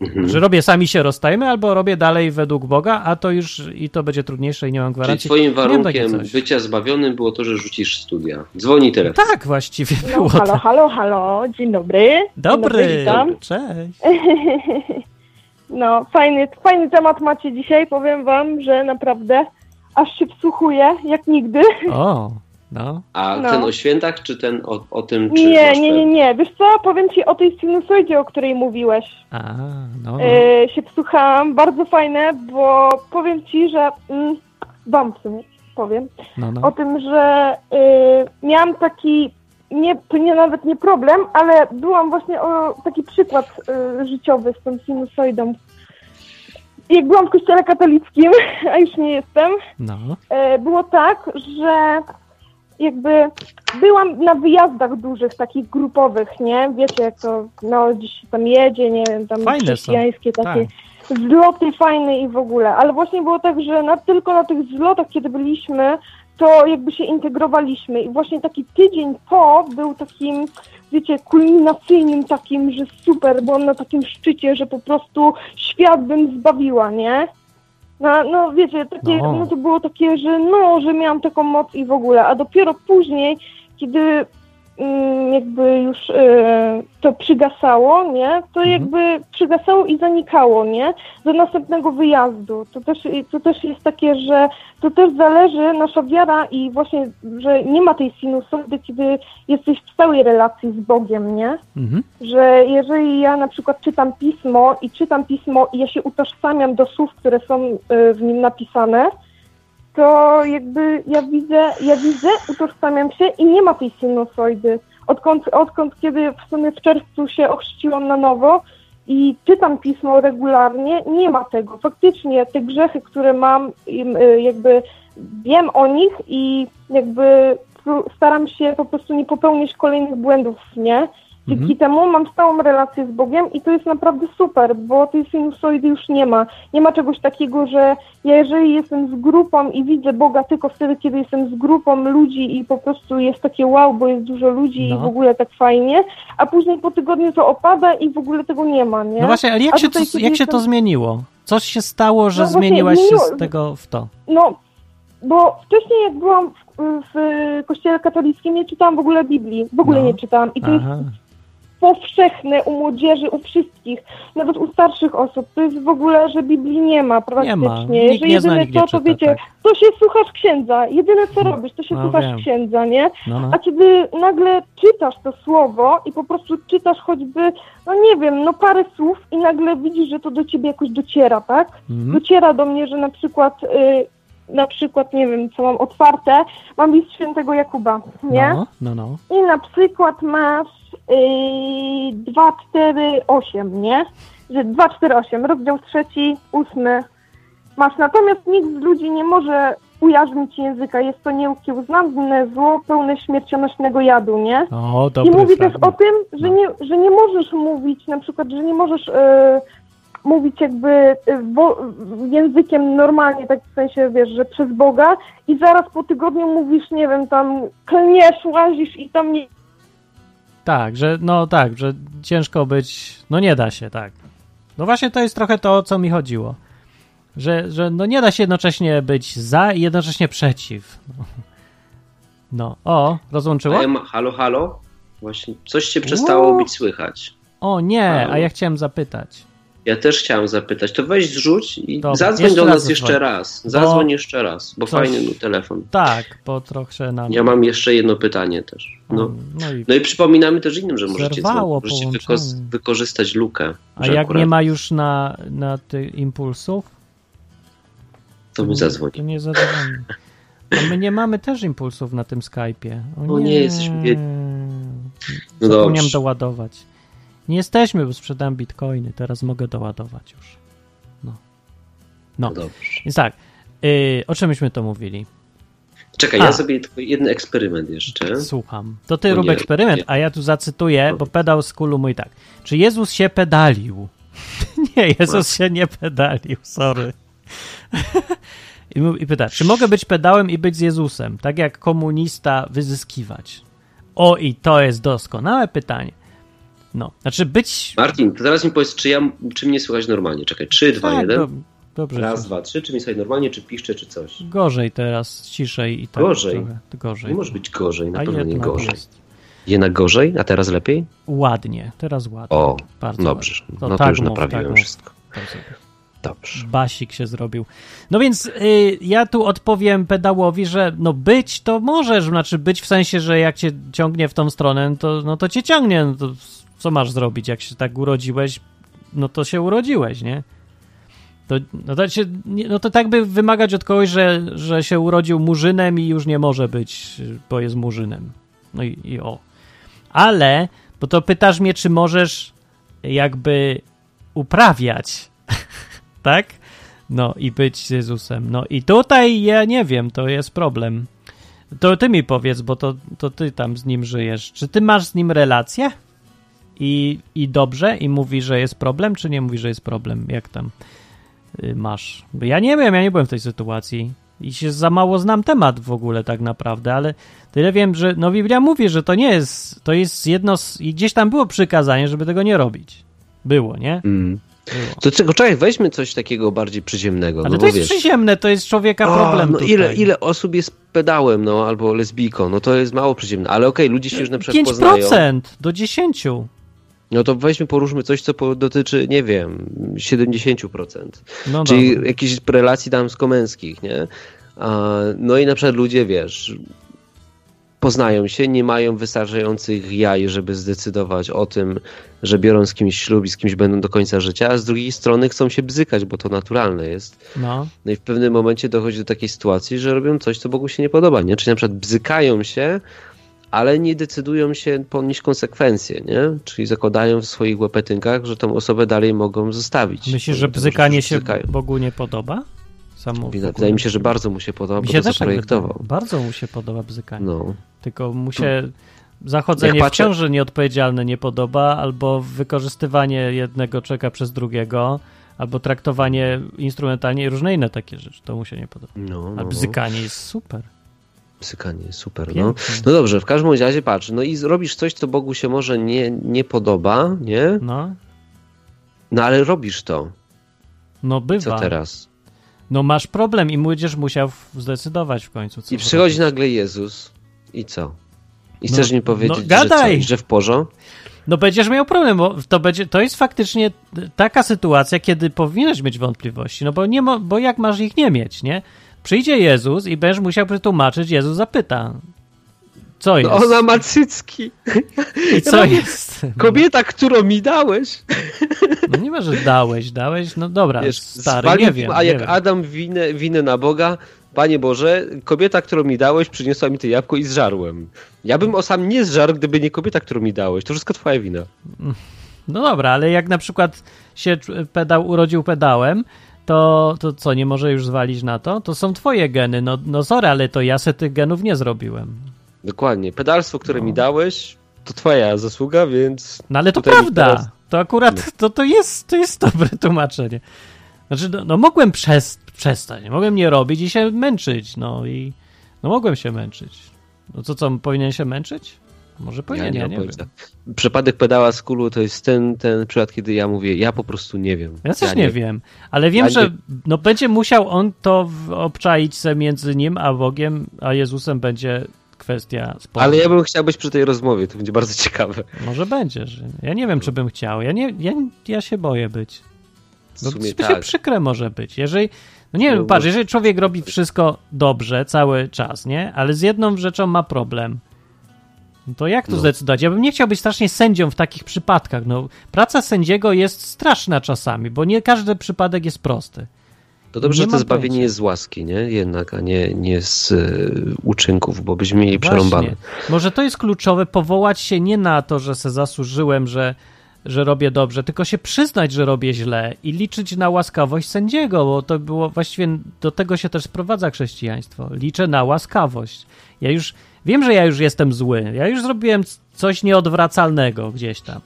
Mhm. Że robię sami się rozstajemy, albo robię dalej według Boga, a to już i to będzie trudniejsze i nie mam Czyli gwarancji. twoim Miałem takie warunkiem bycia zbawionym było to, że rzucisz studia. Dzwoni telefon. Tak, właściwie No, było halo, tak. halo, halo, dzień dobry. Dzień Dobry, witam. cześć. (laughs) No, fajny, fajny temat macie dzisiaj, powiem wam, że naprawdę aż się wsłuchuję, jak nigdy. O, (laughs) No. A No. ten o świętach, czy ten o, o tym, czy Nie, nie, nie, nie. Wiesz co, powiem ci o tej sinusoidzie, o której mówiłeś. A, no. E, się wsłuchałam, bardzo fajne, bo powiem ci, że mm, wam w sumie powiem no, o no. tym, że y, miałam taki, nie, to nie nawet nie problem, ale byłam właśnie o taki przykład y, życiowy z tą sinusoidą. Jak byłam w kościele katolickim, (laughs) a już nie jestem, no. e, było tak, że jakby byłam na wyjazdach dużych, takich grupowych, nie? Wiecie, jak to no, gdzieś się tam jedzie, nie wiem, tam Fajne są. chrześcijańskie takie Tak. zloty fajne i w ogóle. Ale właśnie było tak, że na, tylko na tych zlotach, kiedy byliśmy, to jakby się integrowaliśmy i właśnie taki tydzień po był takim, wiecie, kulminacyjnym takim, że super, byłam na takim szczycie, że po prostu świat bym zbawiła, nie? No, no wiecie, takie, No. no. to było takie, że no, że miałam taką moc i w ogóle, a dopiero później, kiedy jakby już e, to przygasało, nie, to Mhm. jakby przygasało i zanikało, nie, do następnego wyjazdu. To też, to też jest takie, że to też zależy, nasza wiara i właśnie, że nie ma tej sinusoidy, kiedy jesteś w stałej relacji z Bogiem, nie? Mhm. że jeżeli ja na przykład czytam pismo i czytam pismo i ja się utożsamiam do słów, które są y, w nim napisane, to jakby ja widzę, ja widzę, utożsamiam się i nie ma tej sinusoidy. Odkąd, odkąd kiedy w sumie w czerwcu się ochrzciłam na nowo i czytam pismo regularnie, nie ma tego. Faktycznie te grzechy, które mam, y, jakby wiem o nich i jakby staram się po prostu nie popełnić kolejnych błędów, nie? Dzięki Mhm. temu mam stałą relację z Bogiem i to jest naprawdę super, bo tej sinusoidy już nie ma. Nie ma czegoś takiego, że ja jeżeli jestem z grupą i widzę Boga tylko wtedy, kiedy jestem z grupą ludzi i po prostu jest takie wow, bo jest dużo ludzi No. i w ogóle tak fajnie, a później po tygodniu to opada i w ogóle tego nie ma, nie? No właśnie, ale jak, się to, tutaj, kiedy jak się to jestem- zmieniło? Coś się stało, że No właśnie, zmieniłaś się z tego w to? No, bo wcześniej jak byłam w, w kościele katolickim, nie czytałam w ogóle Biblii. W ogóle No. nie czytałam. I to jest Aha. Powszechne u młodzieży, u wszystkich, nawet u starszych osób. To jest w ogóle, że Biblii nie ma praktycznie. Nie ma. Nikt że zna, jedyne nie co, to czyta, wiecie, tak. to się słuchasz księdza. Jedyne co robisz, to się No, słuchasz wiem. księdza, nie? No, no. A kiedy nagle czytasz to słowo i po prostu czytasz choćby, no nie wiem, no parę słów i nagle widzisz, że to do ciebie jakoś dociera, tak? Mhm. Dociera do mnie, że na przykład, y, na przykład, nie wiem, co mam otwarte, mam list świętego Jakuba, nie? No, no, no. I na przykład masz 2, 4, 8, nie? Że 2, 4, 8, rozdział trzeci, ósmy. Masz, natomiast nikt z ludzi nie może ujarzmić języka. Jest to nieukiełznane zło, pełne śmiercionośnego jadu, nie? O, I mówi też o fragment. tym, że No. nie, że nie możesz mówić, na przykład, że nie możesz e, mówić jakby e, wo, językiem normalnie, tak w sensie, wiesz, że przez Boga i zaraz po tygodniu mówisz, nie wiem, tam klniesz, łazisz i tam nie... Tak, że no tak, że ciężko być, no nie da się, tak. No właśnie to jest trochę to, o co mi chodziło. Że, że no nie da się jednocześnie być za i jednocześnie przeciw. (laughs) No, o, rozłączyło? Ja ma, halo, halo? Właśnie coś się przestało Uuu. być słychać. O nie, Halo. a ja chciałem zapytać. Ja też chciałem zapytać, to weź zrzuć i Dobra, zadzwoń do nas jeszcze raz. Zadzwoń jeszcze raz, bo coś- fajny był telefon. Tak, bo trochę nam... Ja mam jeszcze jedno pytanie też. No. no i, No i przypominamy też innym, że możecie, możecie wyko- wykorzystać lukę. a jak akurat nie ma już na, na tych impulsów, To mi zadzwoni. To nie zadzwoni. A my nie mamy też impulsów na tym Skype'ie. O O nie, jesteśmy. No Zapomniałem doładować. Nie jesteśmy, bo sprzedałem bitcoiny. Teraz mogę doładować już. No. No. No dobrze. Więc tak. Yy, o czym myśmy to mówili? Czekaj, A. ja sobie tylko jeden eksperyment jeszcze. Słucham. To ty O rób nie, eksperyment, nie. a ja tu zacytuję, bo pedał z kulu mój tak. Czy Jezus się pedalił? (laughs) nie, Jezus się nie pedalił, sorry. (laughs) I pyta, czy mogę być pedałem i być z Jezusem, tak jak komunista wyzyskiwać? O, i to jest doskonałe pytanie. No, znaczy być... Martin, to teraz mi powiedz, czy, ja, czy mnie słychać normalnie. Czekaj, 3, 2, Tak, 1. do, dobrze. Raz, dwa, trzy. Czy mnie słychać normalnie, czy piszcze, czy coś? Gorzej teraz, ciszej i tak Gorzej? trochę. Gorzej. Nie może być gorzej, na A pewno nie gorzej. jest. Jednak gorzej, a teraz lepiej? Ładnie, teraz ładnie. O, Bardzo dobrze. ładnie. No to tak już mów, naprawiłem tak wszystko. To. Dobrze. Basik się zrobił. No więc y, ja tu odpowiem pedałowi, że no być to możesz, znaczy być w sensie, że jak cię ciągnie w tą stronę, to, no to cię ciągnie. No to co masz zrobić? Jak się tak urodziłeś, no to się urodziłeś, nie? To, no, to się, no to tak by wymagać od kogoś, że, że się urodził murzynem i już nie może być, bo jest murzynem. No i, i o. Ale, bo to pytasz mnie, czy możesz jakby uprawiać, (laughs) tak? No i być Jezusem. No i tutaj ja nie wiem, to jest problem. To ty mi powiedz, bo to, to ty tam z nim żyjesz. Czy ty masz z nim relację? I, I dobrze? I mówi, że jest problem, czy nie mówi, że jest problem? Jak tam y, masz? Ja nie wiem, ja nie byłem w tej sytuacji. I się za mało znam temat w ogóle tak naprawdę, ale tyle wiem, że no Biblia mówi, że to nie jest, to jest jedno z, i gdzieś tam było przykazanie, żeby tego nie robić. Było, nie? Mm. Było. To czego, czekaj, weźmy coś takiego bardziej przyziemnego. Ale no to jest wiesz, przyziemne, to jest człowieka O, problem no tutaj. ile, ile osób jest pedałem, no, albo lesbijką, no to jest mało przyziemne, ale okej, ludzie się już na przykład poznają. 5% do 10. No to weźmy, poróżmy coś, co dotyczy, nie wiem, 70%. No Czyli dobra. jakichś relacji damsko-męskich, nie? No i na przykład ludzie, wiesz, poznają się, nie mają wystarczających jaj, żeby zdecydować o tym, że biorą z kimś ślub i z kimś będą do końca życia, a z drugiej strony chcą się bzykać, bo to naturalne jest. No. No i w pewnym momencie dochodzi do takiej sytuacji, że robią coś, co Bogu się nie podoba, nie? Czyli na przykład bzykają się, ale nie decydują się ponieść konsekwencje, nie? Czyli zakładają w swoich łepetynkach, że tą osobę dalej mogą zostawić. Myślisz, że bzykanie się bzykają. Bogu nie podoba? Samo Wydaje mi się, że bardzo mu się podoba, Mi bo się to też tak zaprojektował. Bardzo mu się podoba bzykanie. No. Tylko mu się zachodzenie Jak w patrzę- ciąży nieodpowiedzialne nie podoba, albo wykorzystywanie jednego czeka przez drugiego, albo traktowanie instrumentalnie i różne inne takie rzeczy. To mu się nie podoba. No, no, A no. bzykanie jest super. Bzykanie, super. No. No dobrze, w każdym razie patrz, no i zrobisz coś, co Bogu się może nie, nie podoba, nie? No, No ale robisz to. no bywa. Co teraz? No masz problem i będziesz musiał zdecydować w końcu. I przychodzi zrobić. nagle Jezus. I co? I No, chcesz mi powiedzieć, no gadaj! że co? Że w porządku? No będziesz miał problem, bo to będzie, to jest faktycznie taka sytuacja, kiedy powinieneś mieć wątpliwości, no bo nie mo, bo jak masz ich nie mieć, nie? Przyjdzie Jezus i będziesz musiał przetłumaczyć, Jezus zapyta, co jest? No ona ma cycki. I co jest? Kobieta, którą mi dałeś. No nie ma, że dałeś, dałeś, no dobra, Wiesz, stary, nie wiem. A nie jak wiem. Adam winę, winę na Boga, Panie Boże, kobieta, którą mi dałeś, przyniosła mi to jabłko i zżarłem. Ja bym o sam nie zżarł, gdyby nie kobieta, którą mi dałeś. To wszystko twoja wina. No dobra, ale jak na przykład się pedał urodził pedałem, to, to co, nie może już zwalić na to? To są twoje geny, no, no sorry, ale to ja se tych genów nie zrobiłem. Dokładnie. Pedalstwo, które No. mi dałeś, to twoja zasługa, więc No ale to prawda. teraz- To akurat to, to, jest, to jest dobre (laughs) tłumaczenie. Znaczy, no, no mogłem przez, przestać, mogłem nie robić i się męczyć, no i no mogłem się męczyć. No to co, powinien się męczyć? Może powinien, ja mam nie, wiem. Przypadek pedała z kulu to jest ten, ten przypadek, kiedy ja mówię, ja po prostu nie wiem. Ja też nie, wiem, ale wiem, Ja że nie- no będzie musiał on to w- obczaić se między nim a Bogiem, a Jezusem będzie kwestia sporu. Ale ja bym chciał być przy tej rozmowie, to będzie bardzo ciekawe. Może będzie, że ja nie wiem, czy bym chciał. Ja, nie, ja, ja się boję być. W No, się tak. przykre może być. Jeżeli, no nie wiem, No, patrz, jeżeli człowiek robi wszystko dobrze cały czas, nie? Ale z jedną rzeczą ma problem. No to jak tu No. zdecydować? Ja bym nie chciał być strasznie sędzią w takich przypadkach. No, praca sędziego jest straszna czasami, bo nie każdy przypadek jest prosty. To dobrze, Nie że to zbawienie pojęcia. jest z łaski, nie? Jednak, a nie, nie z y, uczynków, bo byśmy mieli przerąbane. Może to jest kluczowe, powołać się nie na to, że se zasłużyłem, że, że robię dobrze, tylko się przyznać, że robię źle i liczyć na łaskawość sędziego, bo to było właściwie do tego się też sprowadza chrześcijaństwo. Liczę na łaskawość. Ja już wiem, że ja już jestem zły. Ja już zrobiłem coś nieodwracalnego gdzieś tam.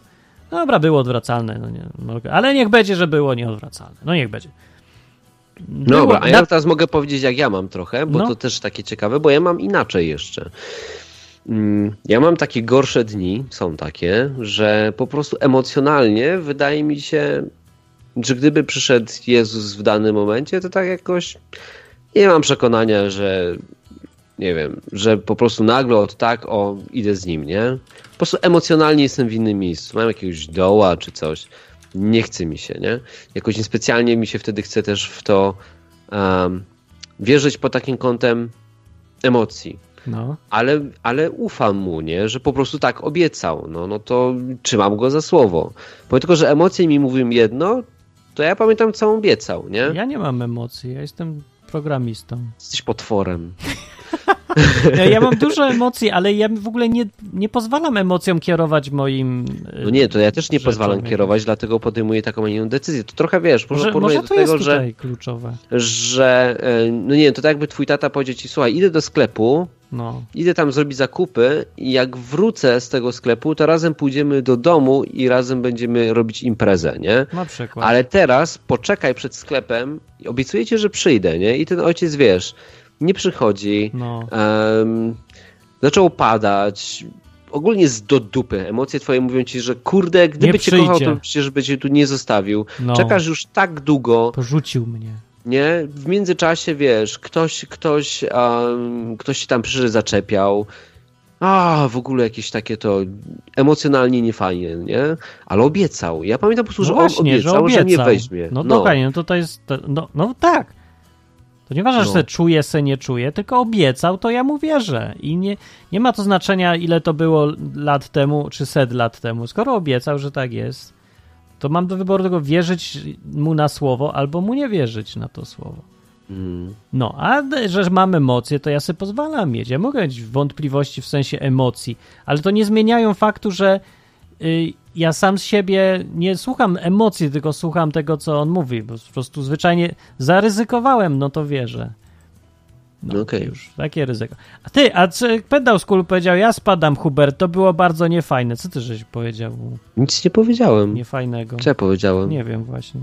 Dobra, było odwracalne, no nie, mogę, ale niech będzie, że było nieodwracalne. No niech będzie. Było- Dobra, a ja na- teraz mogę powiedzieć, jak ja mam trochę, bo No. to też takie ciekawe, bo ja mam inaczej jeszcze. Mm, Ja mam takie gorsze dni, są takie, że po prostu emocjonalnie wydaje mi się, że gdyby przyszedł Jezus w danym momencie, to tak jakoś nie mam przekonania, że nie wiem, że po prostu nagle od tak, o, idę z nim, nie? Po prostu emocjonalnie jestem w innym miejscu. Mam jakiegoś doła czy coś. nie chce mi się, nie? Jakoś niespecjalnie mi się wtedy chce też w to um, wierzyć pod takim kątem emocji. No. Ale, ale ufam mu, nie? Że po prostu tak obiecał, no, no to trzymam go za słowo. Bo tylko, że emocje mi mówią jedno, to ja pamiętam, co obiecał, nie? Ja nie mam emocji, ja jestem programistą. Jesteś potworem. (laughs) Ja, mam dużo emocji, ale ja w ogóle nie, nie pozwalam emocjom kierować moim. y, No nie, to ja też nie rzeczom pozwalam kierować, dlatego podejmuję taką, a nie inną decyzję. To trochę, wiesz, Może, może to jest tego, że... kluczowe. że e, no nie wiem, to tak jakby twój tata powiedział ci, słuchaj, idę do sklepu, No. idę tam zrobić zakupy i jak wrócę z tego sklepu, to razem pójdziemy do domu i razem będziemy robić imprezę, nie? Na przykład. Ale teraz poczekaj przed sklepem i obiecuję ci, że przyjdę, nie? I ten ojciec, wiesz, nie przychodzi, No. em, zaczął padać, ogólnie jest do dupy. Emocje twoje mówią ci, że kurde, gdyby cię kochał, to przecież by cię tu nie zostawił. No. Czekasz już tak długo, Porzucił mnie. nie? W międzyczasie, wiesz, ktoś, ktoś, um, ktoś się tam przyszedł, zaczepiał. A, w ogóle jakieś takie to emocjonalnie niefajnie, nie? Ale obiecał. Ja pamiętam po prostu, No że właśnie, on obiecał, że, mnie weźmie. No, dokładnie, no to to jest. No, no tak. To nieważne, że No. se czuje, se nie czuje, tylko obiecał, to ja mu wierzę. I nie, nie ma to znaczenia, ile to było lat temu, czy set lat temu. Skoro obiecał, że tak jest, to mam do wyboru tego wierzyć mu na słowo, albo mu nie wierzyć na to słowo. Mm. No, a że mam emocje, to ja sobie pozwalam mieć. Ja mogę mieć wątpliwości w sensie emocji, ale to nie zmieniają faktu, że ja sam z siebie nie słucham emocji, tylko słucham tego, co on mówi, bo po prostu zwyczajnie zaryzykowałem, no to wierzę. No Okej. już, takie ryzyko. A ty, a czy pedał z powiedział, ja spadam, Hubert, to było bardzo niefajne. Co ty żeś powiedział Nic nie powiedziałem. niefajnego? Co ja powiedziałem? Nie wiem właśnie.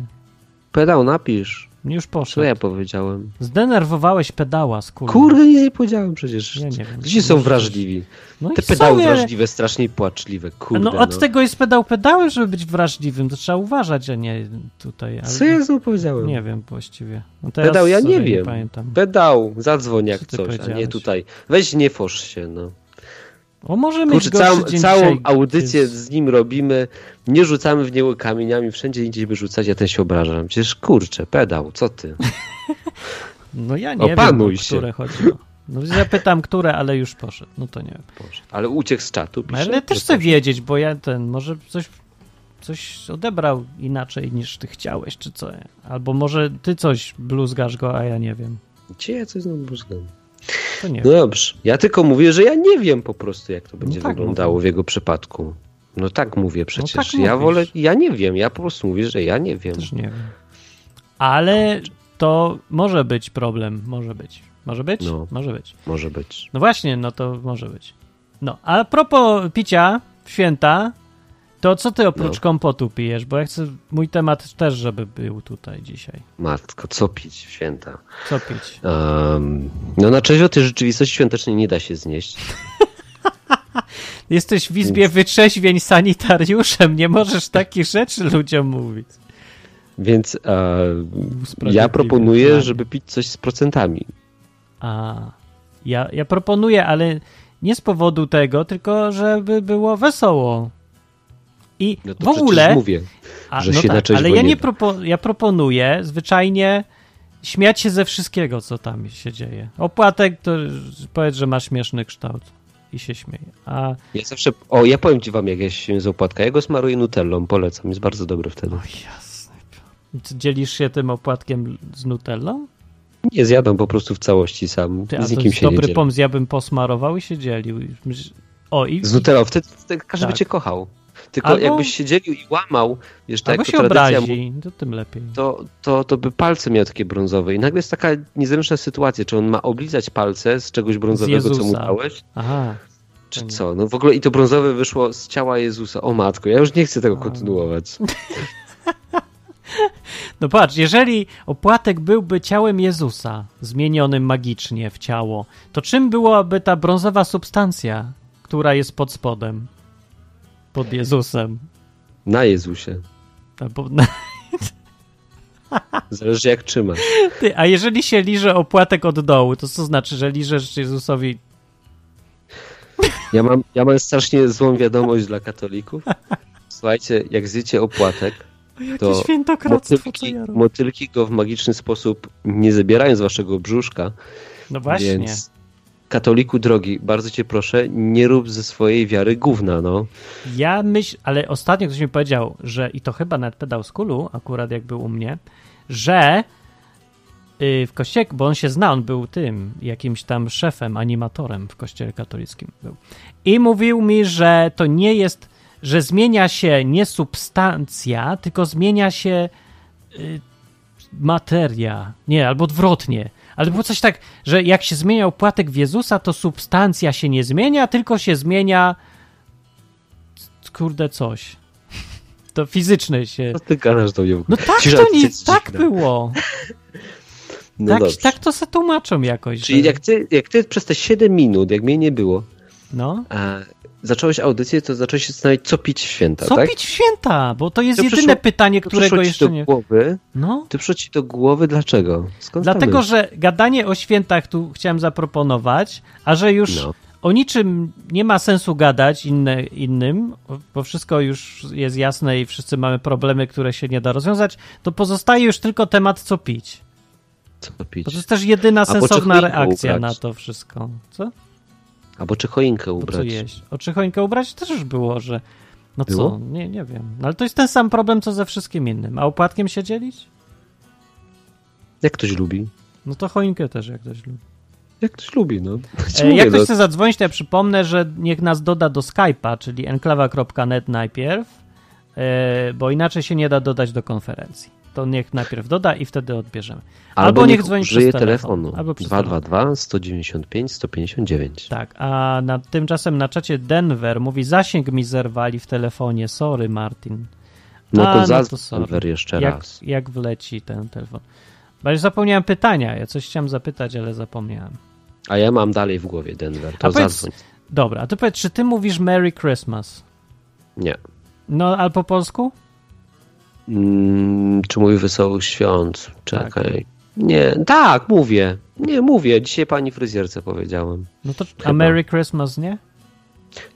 Pedał, napisz. Już Co poszedł. ja powiedziałem? Zdenerwowałeś pedała z kul. Kurde, nie powiedziałem przecież. Ja nie wiem. Gdzie są wrażliwi? No Te pedały sobie- wrażliwe, strasznie płaczliwe. Kurde, no od tego jest pedał pedałem, żeby być wrażliwym, to trzeba uważać, a nie tutaj. Ale Co ja znowu powiedziałem? Nie wiem właściwie. No Pedał, ja nie wiem. pamiętam. Pedał, zadzwoń jak Co coś, a nie tutaj. Weź nie fosz się, no. O, może Kurczę, całą, całą audycję Jest- z nim robimy, nie rzucamy w niego kamieniami, wszędzie indziej by rzucać, ja ten się obrażam. Przecież kurczę, pedał, co ty? (laughs) No ja nie Opanuj wiem, o się. które chodziło. No zapytam, które, ale już poszedł. No to nie wiem. Boże. Ale uciekł z czatu, No, pisze? ale też chcę wiedzieć, bo ja ten, może coś, coś odebrał inaczej niż ty chciałeś, czy co. Albo może ty coś bluzgasz go, a ja nie wiem. Gdzie ja coś znowu bluzgam? No dobrze, ja tylko mówię, że ja nie wiem po prostu, jak to będzie tak wyglądało mówię. w jego przypadku. No tak mówię przecież. tak ja mówisz. wolę, ja nie wiem, ja po prostu mówię, że ja nie wiem. Też nie wiem. Ale to może być problem, może być. Może być? No. Może być. Może być. No właśnie, no to może być. No, a propos picia święta, to co ty oprócz No. kompotu pijesz? Bo ja chcę, mój temat też, żeby był tutaj dzisiaj. Matko, co pić w święta? Co pić? Um, no na trzeźwo tej rzeczywistości świątecznej nie da się znieść. (laughs) Jesteś w izbie wytrzeźwień sanitariuszem, nie możesz takich rzeczy ludziom mówić. Więc e, ja proponuję, żeby pić coś z procentami. A, ja, ja proponuję, ale nie z powodu tego, tylko żeby było wesoło. I No w ogóle... mówię. A, że no się tak, ale ja nie nie propo, ja proponuję zwyczajnie śmiać się ze wszystkiego, co tam się dzieje. Opłatek to powiedz, że ma śmieszny kształt i się śmieje. A Ja zawsze, o ja powiem ci wam, jak ja się z opłatka. Ja go smaruję nutellą, polecam, jest bardzo dobry wtedy. jasne. Ty dzielisz się tym opłatkiem z nutellą? Nie zjadam po prostu w całości sam, Ty, z nikim się nie dobry dzielę. pomysł, ja bym posmarował i się dzielił. O, i, Z nutellą, wtedy, wtedy każdy by Tak. cię kochał. Tylko Albo- jakbyś się dzielił i łamał, wiesz, tak jak się tradycja obrazi, to tym lepiej. to, to, to by palce miał takie brązowe. I nagle jest taka niezręczna sytuacja, czy on ma oblizać palce z czegoś brązowego, co mu dałeś, Aha, czy co? No w ogóle i to brązowe wyszło z ciała Jezusa. O matko, ja już nie chcę tego kontynuować. (laughs) No patrz, jeżeli opłatek byłby ciałem Jezusa, zmienionym magicznie w ciało, to czym byłaby ta brązowa substancja, która jest pod spodem? Pod Jezusem. Na Jezusie. Albo na... (laughs) Zależy jak trzymasz. Ty, a jeżeli się liże opłatek od dołu, to co znaczy, że liżesz Jezusowi? Ja mam, ja mam strasznie złą wiadomość dla katolików. Słuchajcie, jak zjecie opłatek, to motylki, ja motylki go w magiczny sposób nie zabierają z waszego brzuszka. No właśnie. Więc katoliku drogi, bardzo cię proszę, nie rób ze swojej wiary gówna, no. Ja myślę, ale ostatnio ktoś mi powiedział, że i to chyba nawet pedał z kulu, akurat jak był u mnie, że y, w kościele, bo on się zna, on był tym, jakimś tam szefem, animatorem w kościele katolickim był. I mówił mi, że to nie jest, że zmienia się nie substancja, tylko zmienia się y, materia. Nie, albo odwrotnie. Ale było coś tak, że jak się zmieniał płatek w Jezusa, to substancja się nie zmienia, tylko się zmienia kurde coś. (laughs) To fizyczne się. Co ty gadasz do? No tak Cisza, to nie, tak było. No tak, dobrze. tak to se tłumaczą jakoś. Czyli że- jak ty, jak ty przez te 7 minut, jak mnie nie było, No. Zacząłeś audycję, to zacząłeś się zastanawiać, co pić w święta, Co tak? pić w święta? Bo to jest To jedyne przyszło- pytanie, którego jeszcze do nie. głowy, No. to przyszło ci do głowy, dlaczego? Skąd Dlatego, że gadanie o świętach tu chciałem zaproponować, a że już No. o niczym nie ma sensu gadać inne, innym, bo wszystko już jest jasne i wszyscy mamy problemy, które się nie da rozwiązać, to pozostaje już tylko temat, co pić. Co pić? Bo to jest też jedyna sensowna reakcja na to wszystko. Co? Albo czy choinkę ubrać? O czy choinkę ubrać też już było, że no Było? co, nie, nie wiem. No, ale to jest ten sam problem, co ze wszystkim innym. A opłatkiem się dzielić? Jak ktoś lubi? No to choinkę też jak ktoś lubi. Jak ktoś lubi, no. (laughs) Ci E, mówię, jak ktoś no. chce zadzwonić, to ja przypomnę, że niech nas doda do Skype'a, czyli enklawa.net najpierw, e, bo inaczej się nie da dodać do konferencji. To niech najpierw doda i wtedy odbierzemy. Albo niech dzwoni użyje przez telefon. telefonu. Albo przez 222 195 159. Tak, a na, tymczasem na czacie Denver mówi zasięg mi zerwali w telefonie, sorry Martin. No A, to no zadzwoń to sorry. Denver jeszcze jak, raz. jak wleci ten telefon. Bo już zapomniałem pytania, ja coś chciałem zapytać, ale zapomniałem. A ja mam dalej w głowie Denver. To A powiedz- zadzwoń. Dobra, a ty powiedz, czy ty mówisz Merry Christmas? Nie. No, albo po polsku? Mm, czy mówię wesołych świąt? Tak. Czekaj. Nie, tak, mówię. Nie, mówię. Dzisiaj pani fryzjerce powiedziałem. No to, a Chyba. Merry Christmas, nie?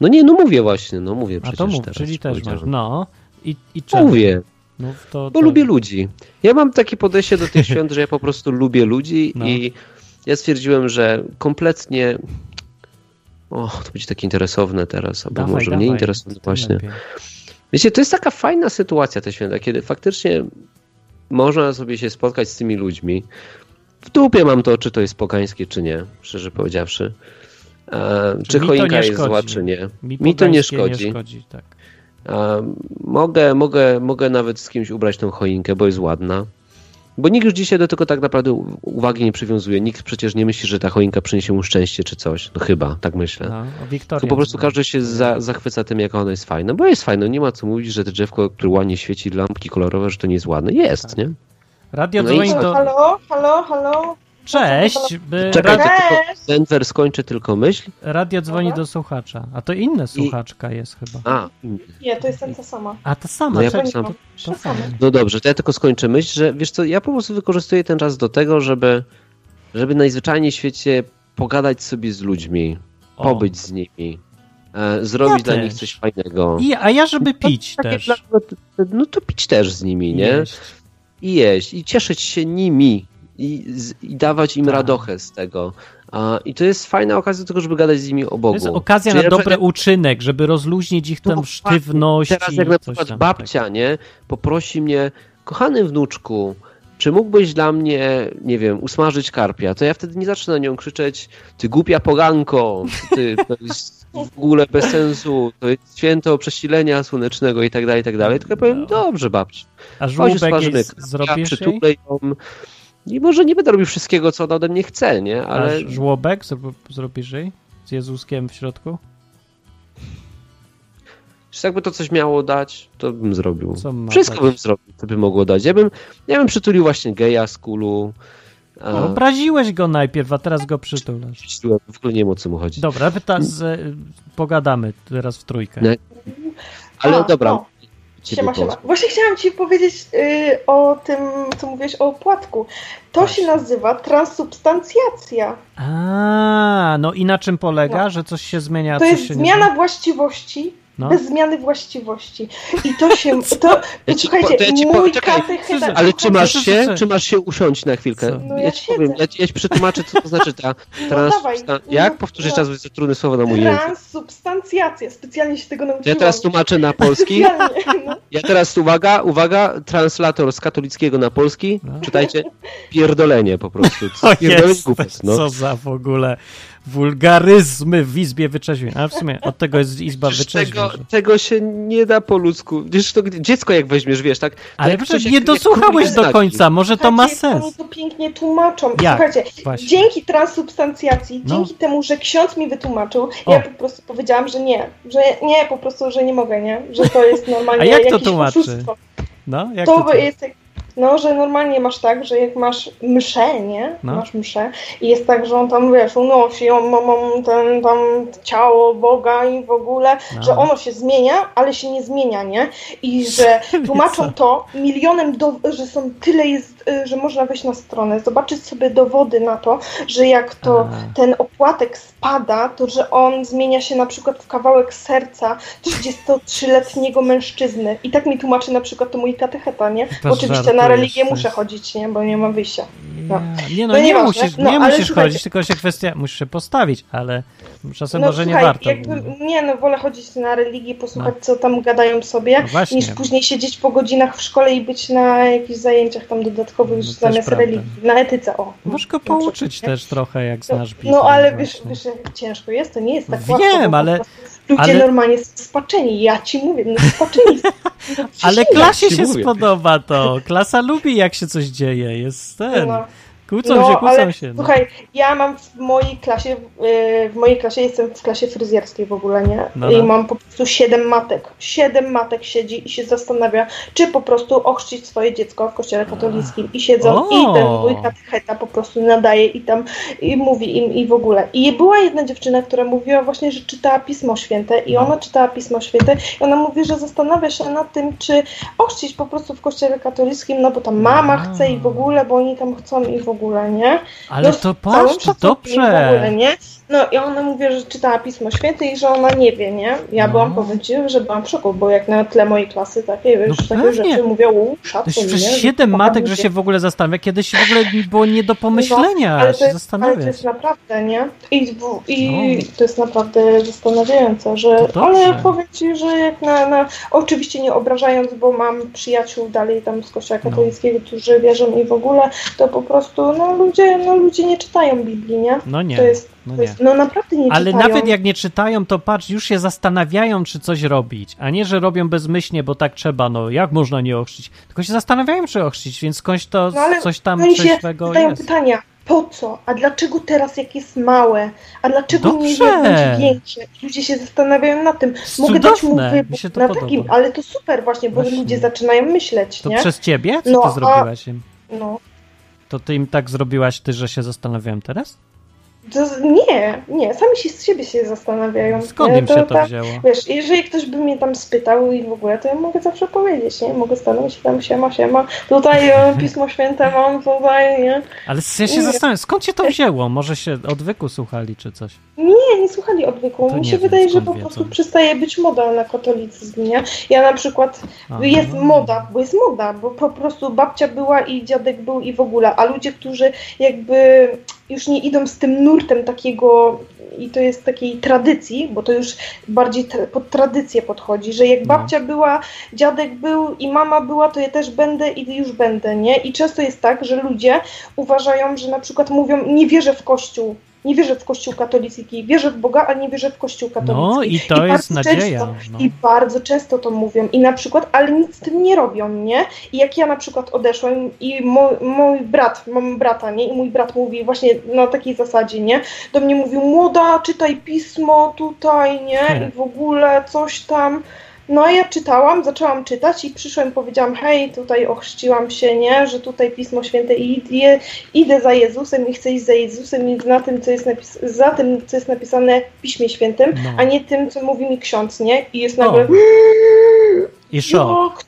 No nie, no mówię właśnie, no mówię A przecież to mów, teraz. czyli też masz. No. I, i czemu? Mówię, No, to, bo to, lubię ludzi. Ja mam takie podejście do tych świąt, że ja po prostu lubię ludzi No. i ja stwierdziłem, że kompletnie... O, to będzie takie interesowne teraz, albo Dawaj, może dawaj, mniej interesowne właśnie. lepiej. Wiecie, to jest taka fajna sytuacja te święta, kiedy faktycznie można sobie się spotkać z tymi ludźmi. W dupie mam to, czy to jest pogańskie, czy nie, szczerze powiedziawszy. E, czy mi choinka jest szkodzi. zła, czy nie. Mi, Mi to nie szkodzi. nie szkodzi tak. E, mogę, mogę, mogę nawet z kimś ubrać tą choinkę, bo jest ładna. Bo nikt już dzisiaj do tego tak naprawdę uwagi nie przywiązuje. Nikt przecież nie myśli, że ta choinka przyniesie mu szczęście czy coś. No chyba, tak myślę. No. Tylko po prostu każdy się za, zachwyca tym, jaka ona jest fajna. Bo jest fajna, nie ma co mówić, że to drzewko, które ładnie świeci, lampki kolorowe, że to nie jest ładne. Jest, Tak. nie? Radio No dzwoni do... Halo, halo, halo. Cześć! By... Czekaj, Radio, to. Denver skończy tylko myśl. radio dzwoni Dobra. do słuchacza. A to inna słuchaczka jest chyba. A, Nie, to jestem ta sama. A ta sama, No ja sam- To Ta sama. no dobrze, to ja tylko skończę myśl, że wiesz co, ja po prostu wykorzystuję ten czas do tego, żeby, żeby najzwyczajniej w świecie pogadać sobie z ludźmi, O. pobyć z nimi, e, zrobić Ja dla też. nich coś fajnego. I, a ja, żeby pić Takie też. dla- no to pić też z nimi, nie? Jeść. I jeść, i cieszyć się nimi, i, i dawać im Tak. radochę z tego. I to jest fajna okazja do tego, żeby gadać z nimi o To Bogu. jest okazja Czyli na przykład dobry uczynek, żeby rozluźnić ich No tę właśnie, sztywność. Teraz jak na przykład tam, babcia, nie, poprosi mnie, kochany wnuczku, czy mógłbyś dla mnie, nie wiem, usmażyć karpia, to ja wtedy nie zacznę na nią krzyczeć, ty głupia poganko, ty, to jest w ogóle bez sensu, to jest święto przesilenia słonecznego i tak dalej, i tak dalej, tylko ja powiem, No. dobrze babciu, A żółbek jej karpia, zrobisz przytulę ją i może nie będę robił wszystkiego, co ona ode mnie chce, nie, ale Ale... A żłobek zro- zrobisz jej? Z Jezuskiem w środku? Czy jakby to coś miało dać, to bym zrobił. Wszystko dać? bym zrobił, co by mogło dać. Ja bym, ja bym przytulił właśnie geja z kulu. A, Obraziłeś go najpierw, a teraz go przytulasz. przytuliłem, w ogóle nie wiem o co mu chodzi. Dobra, pyta z, pogadamy teraz w trójkę. Ale A, dobra. no. Ciebie Siema, siema. Właśnie chciałam Ci powiedzieć y, o tym, co mówiłeś o opłatku. To Właśnie. się nazywa transubstancjacja. A, no i na czym polega, No. że coś się zmienia, To coś jest się zmiana nie właściwości No. bez zmiany właściwości. I to się, to, Ja ci słuchajcie, po- to ja ci mój czekaj, katecheta... Ale czy masz się, czy masz się usiąść na chwilkę? Co? No ja ja ci powiem, ja, ci- ja ci przetłumaczę, co to znaczy ta (laughs) dawaj, transsubstan... no, Jak? Powtórzyć no. raz, bo jest to trudne słowo na mój język. Transsubstancjacja. Specjalnie się tego nauczyłam. ja teraz tłumaczę na polski. (laughs) No. Ja teraz, uwaga, uwaga, translator z katolickiego na polski. No. Czytajcie, pierdolenie po prostu. (laughs) Pierdolenie jest, głupot, no. co za w ogóle wulgaryzmy w Izbie Wyczeźwień. A w sumie od tego jest Izba Wyczeźwień. tego, tego się nie da po ludzku. Wiesz, to dziecko jak weźmiesz, wiesz, tak? Ale jak przecież nie jak- jak dosłuchałeś królik do końca, może to ma sens. Oni to pięknie tłumaczą. Jak? Słuchajcie, Właśnie. dzięki transsubstancjacji, No. dzięki temu, że ksiądz mi wytłumaczył, O. ja po prostu powiedziałam, że nie, że nie, po prostu, że nie mogę, nie? Że to jest (laughs) normalnie A jak to jakieś tłumaczy? oszustwo. No, jak To to, jest jak, no, że normalnie masz tak, że jak masz mszę, nie? No. Masz mszę i jest tak, że on tam, wiesz, unosi, on ma, ten tam ciało Boga i w ogóle, No. że ono się zmienia, ale się nie zmienia, nie? I że (laughs) tłumaczą to milionem, do, że są tyle jest, że można wejść na stronę, zobaczyć sobie dowody na to, że jak to ten opłatek spada, to że on zmienia się na przykład w kawałek serca 33-letniego mężczyzny. I tak mi tłumaczy na przykład to mój katecheta, nie? Oczywiście na religię muszę chodzić, nie? Bo nie ma wyjścia. No. Nie, no No nie musisz, No, nie musisz słuchajcie- chodzić, tylko się kwestia, musisz się postawić, ale czasem No może nie słuchaj, warto. jakby, nie no, wolę chodzić na religię, posłuchać co tam gadają sobie, No niż później siedzieć po godzinach w szkole i być na jakichś zajęciach tam dodatkowych No, też zamiast religii. Na etyce, o. Możesz go pouczyć też trochę, jak No, znasz Biblię. no ale wiesz, właśnie. wiesz, jak ciężko jest, to nie jest tak Wiem, łatwo. po ale- Ludzie ale- normalnie są spaczeni, ja ci mówię, no spaczeni. No, (laughs) Ale klasie się mówię. spodoba to. Klasa lubi, jak się coś dzieje. Jest ten. No. Kłócą No, się, kłócą ale się. No. Słuchaj, ja mam w mojej klasie, yy, w mojej klasie jestem w klasie fryzjerskiej w ogóle, nie? No, I no. mam po prostu siedem matek. Siedem matek siedzi i się zastanawia, czy po prostu ochrzcić swoje dziecko w kościele katolickim. I siedzą O! i ten mój katecheta po prostu nadaje i tam i mówi im i w ogóle. I była jedna dziewczyna, która mówiła właśnie, że czytała Pismo Święte i No. ona czytała Pismo Święte i ona mówi, że zastanawia się nad tym, czy ochrzcić po prostu w kościele katolickim, no bo tam mama chce i w ogóle, bo oni tam chcą i w ogóle, nie? Ale No, to patrz, to szacunkiem W ogóle, dobrze. nie? No i ona mówi, że czytała Pismo Święte i że ona nie wie, nie? Ja No. byłam, powiem ci, że byłam w szoku, bo jak na tle mojej klasy takie, wiesz, takie pewnie. rzeczy mówią, u, To szacun, jest przez nie? siedem matek, że się w ogóle zastanawia. Kiedyś w ogóle było nie do pomyślenia No, ale to się jest, ale to jest naprawdę, nie? I, i No. to jest naprawdę zastanawiające, że. Ale powiem ci, że jak na, na. Oczywiście nie obrażając, bo mam przyjaciół dalej tam z kościoła No. katolickiego, którzy wierzą i w ogóle, to po prostu no ludzie, no ludzie nie czytają Biblii, nie? No nie, To jest, no nie. no naprawdę nie Ale czytają. nawet jak nie czytają, to patrz, już się zastanawiają, czy coś robić, a nie, że robią bezmyślnie, bo tak trzeba, no jak można nie ochrzcić? Tylko się zastanawiają, czy ochrzcić, więc skądś to No coś tam Oni się trzeźwego zadają jest. pytania, po co? A dlaczego teraz jak jest małe? A dlaczego nie Dobrze. jak będzie większe? Ludzie się zastanawiają nad tym. Mogę dać mu cudowne, wybór na podoba. takim, ale to super właśnie, bo Właśnie. ludzie zaczynają myśleć, To nie? przez ciebie? Co No, ty a- zrobiłaś im? No. To ty im tak zrobiłaś, ty, że się zastanawiałem teraz? To, nie, nie, sami się z siebie się zastanawiają. Skąd im się to tak- wzięło? Wiesz, jeżeli ktoś by mnie tam spytał i w ogóle, to ja mogę zawsze powiedzieć, nie? Mogę stanąć się tam, siema, siema, tutaj (laughs) Pismo Święte mam, tutaj, nie? Ale ja się Nie. zastanawiam, skąd się to wzięło? Może się odwyku słuchali, czy coś? Nie, nie słuchali odwyku. To Mi się wydaje, że po wiedzą. prostu przestaje być moda na katolicyzm, nie? Ja na przykład, Aha. jest moda, bo jest moda, bo po prostu babcia była i dziadek był i w ogóle, a ludzie, którzy jakby już nie idą z tym nurtem takiego i to jest takiej tradycji, bo to już bardziej tra- pod tradycję podchodzi, że jak No. babcia była, dziadek był i mama była, to ja też będę i już będę, nie? I często jest tak, że ludzie uważają, że na przykład mówią, nie wierzę w Kościół, nie wierzę w Kościół katolicki, wierzę w Boga, a nie wierzę w Kościół katolicki. No i to jest bardzo nadzieja. Często, No. I bardzo często to mówią. I na przykład, ale nic z tym nie robią, nie? I jak ja na przykład odeszłem i mój, mój brat, mam brata, nie? I mój brat mówi właśnie na takiej zasadzie, nie? Do mnie mówił, młoda, czytaj pismo tutaj, nie? I w ogóle coś tam. No a ja czytałam, zaczęłam czytać i przyszłam, powiedziałam, hej, tutaj ochrzciłam się, nie, że tutaj Pismo Święte i je, idę za Jezusem i chcę iść za Jezusem i na tym, co jest napis- za tym, co jest napisane w Piśmie Świętym, No. a nie tym, co mówi mi ksiądz, nie? I jest O, nagle, I szok.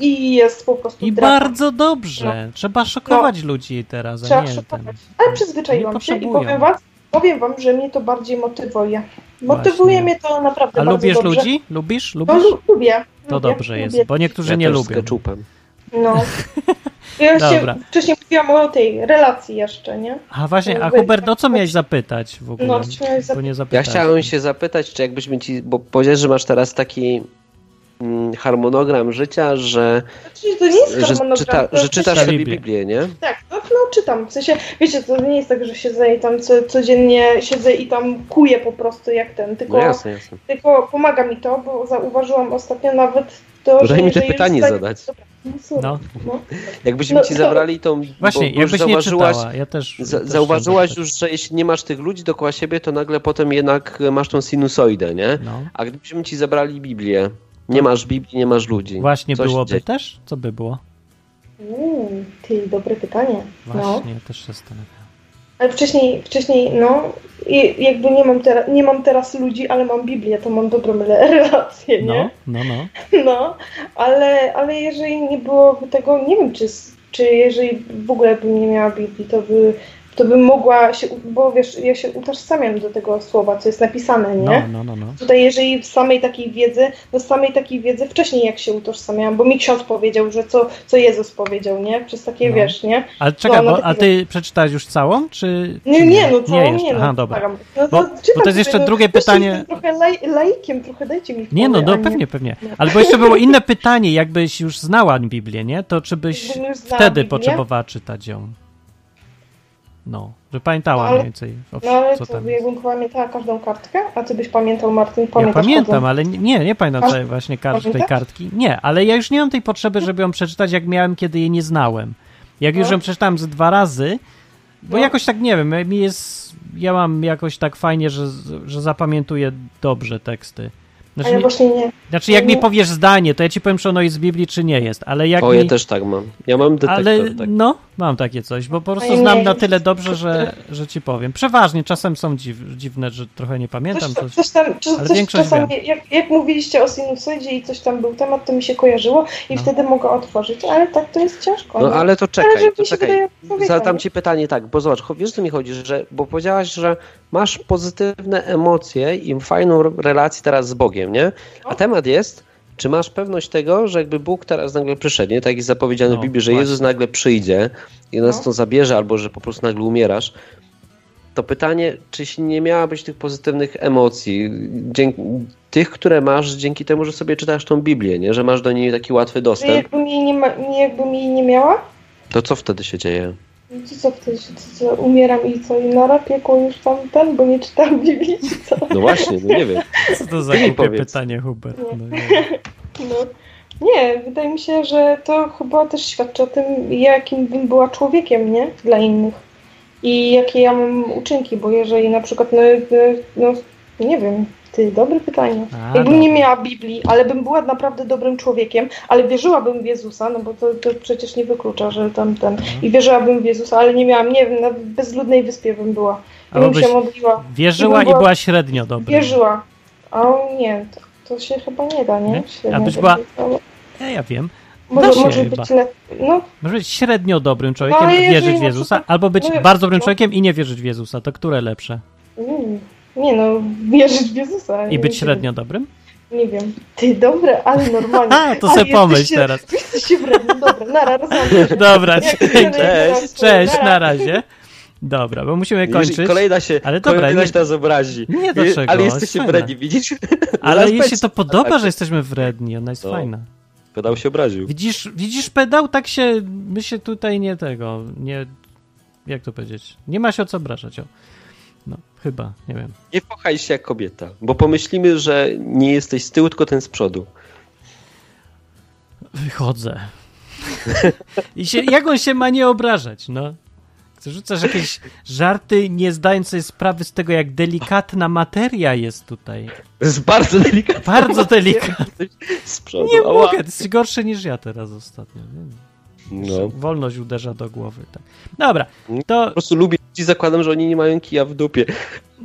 i jest po prostu I bardzo dobrze. Trzeba szokować ludzi teraz, No. Trzeba nie ten. szokować. Ale przyzwyczaiłam się i powiem was, powiem wam, że mnie to bardziej motywuje. Motywuje Właśnie. mnie to naprawdę A bardzo lubisz dobrze. ludzi? Lubisz? No, Lubisz? lu- lubię. To lubię, dobrze jest, lubię. bo niektórzy ja nie też z lubią. keczupem. No. (laughs) Ja Dobra. się wcześniej mówiłam o tej relacji jeszcze, nie? A właśnie, a Hubert, o co miałeś zapytać w ogóle? No, chciałeś Bo zapytać. nie Ja zapytałeś. chciałem się zapytać, czy jakbyśmy ci, bo powiedziałeś, że masz teraz taki harmonogram życia, że, Znaczy, to nie jest że, harmonogram, czyta, to że czytasz sobie Biblię. Biblię, nie? Tak, no, no czytam. W sensie, wiecie, to nie jest tak, że siedzę i tam co, codziennie siedzę i tam kuję po prostu jak ten, tylko, No jasne, jasne. tylko pomaga mi to, bo zauważyłam ostatnio nawet to, To że daj mi te pytanie zostaje- zadać. No, No. no. Jakbyśmy No ci to- zabrali tą... Właśnie, bo nie zauważyłaś, czytała, ja też... za, też zauważyłaś już, że jeśli nie masz tych ludzi dookoła siebie, to nagle potem jednak masz tą sinusoidę, nie? No. A gdybyśmy ci zabrali Biblię, nie masz Biblii, nie masz ludzi. Właśnie Co się byłoby dzieje? też? Co by było? Uuu, ty, dobre pytanie. No. Właśnie, też się zastanawiam. Ale wcześniej, wcześniej, no, i jakby nie mam, teraz, nie mam teraz ludzi, ale mam Biblię, to mam dobrą (laughs) relację, nie? No, no, no. (laughs) No, ale, ale jeżeli nie byłoby tego, nie wiem, czy, czy jeżeli w ogóle bym nie miała Biblii, to by, to bym mogła się, bo wiesz, ja się utożsamiam do tego słowa, co jest napisane, nie? No, no, no, no. Tutaj jeżeli z samej takiej wiedzy, no z samej takiej wiedzy wcześniej jak się utożsamiałam, bo mi ksiądz powiedział, że co, co Jezus powiedział, nie? Przez takie, No. wiesz, nie? Ale czekaj, bo, a ty przeczytałeś już całą, czy... Nie, czy nie, no całą nie, jeszcze? no. Aha, dobra. No, Bo- to bo to jest jeszcze drugie pytanie- trochę laj, laikiem, trochę dajcie mi Nie, no, no nie- pewnie, pewnie. No. Albo jeszcze było (laughs) inne pytanie, jakbyś już znała Biblię, nie? To czy byś wtedy Biblię? potrzebowała czytać ją? No, że pamiętała No, ale- mniej więcej, o, No ale co co, tam jakbym pamiętała każdą kartkę? A ty byś pamiętał, Martyn? Ja Pamiętasz pamiętam, każdą? ale nie, nie pamiętam właśnie kar- tej kartki. Nie, ale ja już nie mam tej potrzeby, żeby ją przeczytać, jak miałem, kiedy jej nie znałem. Jak już No. ją przeczytałem ze dwa razy, bo No. jakoś tak, nie wiem, mi jest, ja mam jakoś tak fajnie, że, że zapamiętuję dobrze teksty. Znaczy, ja właśnie nie. znaczy jak ja mi powiesz zdanie, to ja ci powiem, czy ono jest z Biblii, czy nie jest, ale jak O, mi... ja też tak mam. Ja mam detektor. Ale tak. no, mam takie coś, bo po prostu ja znam na tyle dobrze, że, że ci powiem. Przeważnie, czasem są dziw, dziwne, że trochę nie pamiętam. Coś, Coś, coś tam, czy, ale coś większość czasami, jak, jak mówiliście o sinusoidzie i coś tam był temat, to mi się kojarzyło i No. wtedy mogę otworzyć, ale tak to jest ciężko. No nie? ale to Ale czekaj, że to mi czekaj. Zadam ci pytanie tak, bo zobacz, wiesz co mi chodzi, że, bo powiedziałaś, że masz pozytywne emocje i fajną relację teraz z Bogiem, nie? A No. temat jest, czy masz pewność tego, że jakby Bóg teraz nagle przyszedł, nie? Tak jest zapowiedziane No, w Biblii, że właśnie. Jezus nagle przyjdzie i nas No. to zabierze, albo że po prostu nagle umierasz. To pytanie, czyś nie miałabyś tych pozytywnych emocji, dzięki, tych, które masz dzięki temu, że sobie czytasz tą Biblię, nie? Że masz do niej taki łatwy dostęp, jakbym jej nie, ma, nie, jakbym jej nie miała, to co wtedy się dzieje? No co wtedy, się- co, co, umieram i co, i nara piekło już tam ten, bo nie czytałam Biblii, co? No właśnie, no nie wiem. co to za głupie powiedz. pytanie, Hubert? No, nie. No. Nie, wydaje mi się, że to chyba też świadczy o tym, jakim bym była człowiekiem, nie? Dla innych. I jakie ja mam uczynki, bo jeżeli na przykład, no, no, no nie wiem, ty, dobre pytanie. A, Jakbym nie miała Biblii, ale bym była naprawdę dobrym człowiekiem, ale wierzyłabym w Jezusa, no bo to, to przecież nie wyklucza, że tam ten. Mhm. I wierzyłabym w Jezusa, ale nie miałam, nie wiem, na bezludnej wyspie bym była. I bym się modliła. Wierzyła I i bym była- była średnio dobra. Wierzyła. A nie, to, to się chyba nie da, nie? Średnio A byś była- ale Ja, ja wiem. Może, się może być le... No, Może być średnio dobrym człowiekiem i jeżeli wierzyć w Jezusa, przykład- albo być no, bardzo dobrym no. człowiekiem i nie wierzyć w Jezusa. To które lepsze? mm, nie no, wierzyć w Jezusa. I nie być wiem. średnio dobrym? Nie wiem. Ty, dobre, ale (laughs) normalnie. A, to Ale se pomyśl teraz. (laughs) Jesteście wredni, dobra, nara, rozmawiam. (laughs) Dobra, cześć, cześć, na razie. Dobra, bo musimy kończyć. Kolejna się, Ale dobra, kolejna nie- się nas obrazi. Nie, dlaczego? Ale Jest jesteście fajna. wredni, widzisz? Ale jej się to podoba, że jesteśmy wredni, ona jest No. fajna. Pedał się obraził. Widzisz, widzisz pedał? Tak się, my się tutaj nie tego, nie, jak to powiedzieć? Nie ma się o co obrażać, o. No, chyba, nie wiem. Nie pochaj się jak kobieta, bo pomyślimy, że nie jesteś z tyłu, tylko ten z przodu. Wychodzę. (laughs) I się, jak on się ma nie obrażać, no? Rzucasz jakieś żarty, nie zdając sobie sprawy z tego, jak delikatna materia jest tutaj. To jest bardzo delikatne. Bardzo delikatna. Z przodu. Nie mogę, to jest gorsze niż ja teraz ostatnio. Nie? No. Wolność uderza do głowy. Tak. Dobra, to, Po prostu lubię ludzi, zakładam, że oni nie mają kija w dupie.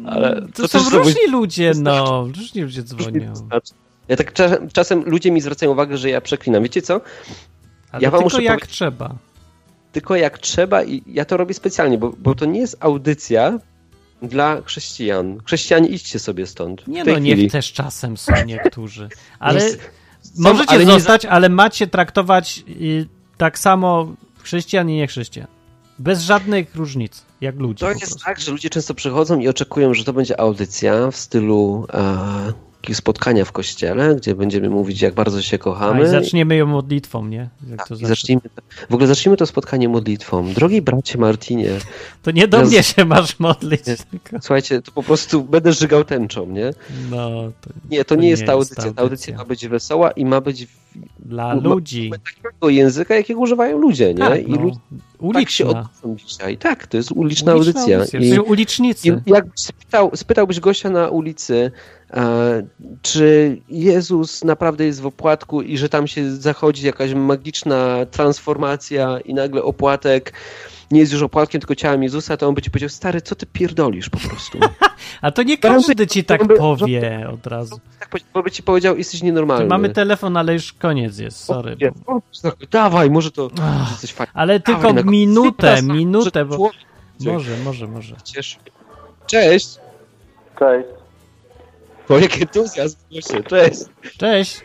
Ale to, to są różni ludzie, no. Różni ludzie dzwonią. Znaczy, Ja tak czasem, ludzie mi zwracają uwagę, że ja przeklinam. Wiecie co? Ale Ja wam tylko jak trzeba. Tylko jak trzeba i ja to robię specjalnie, bo, bo to nie jest audycja, dla chrześcijan. Chrześcijanie, idźcie sobie stąd. Nie no, chwili. niech też czasem są niektórzy. Ale Jest- możecie ale nie zostać, ale macie traktować y, tak samo chrześcijan i niechrześcijan. Bez żadnych różnic, jak ludzie To jest tak, że ludzie często przychodzą i oczekują, że to będzie audycja w stylu e, spotkania w kościele, gdzie będziemy mówić, jak bardzo się A kochamy. i zaczniemy ją modlitwą, nie? Jak Tak, zacznijmy, w ogóle zacznijmy to spotkanie modlitwą. Drogi bracie Martinie, To nie do Jezu. mnie się masz modlić. Tylko... słuchajcie, to po prostu będę żygał tęczą, nie? No, to Nie, to, To nie jest ta audycja. Ta audycja. ma być wesoła i ma być w- dla Ma- ludzi. takiego języka, jakiego używają ludzie, nie? Tak, I no. ludzie tak się Uliczna. odnoszą dzisiaj. Tak, to jest uliczna, Uliczna audycja. audycja. I, ulicznicy. I jakbyś spytał, spytałbyś gościa na ulicy, czy Jezus naprawdę jest w opłatku i że tam się zachodzi jakaś magiczna transformacja i nagle opłatek nie jest już opłatkiem, tylko ciałem Jezusa, to on by ci powiedział, stary, co ty pierdolisz po prostu? (laughs) A to nie każdy ci tak powie od razu. tak by ci powiedział, jesteś nienormalny. Mamy telefon, ale już koniec jest, sorry. Nie, Bo... o, tak, Dawaj, może to Ach. Ale tylko minutę, minutę, bo... Może, może, może. Cześć! Cześć. O, jaki entuzjazm. Cześć! Cześć.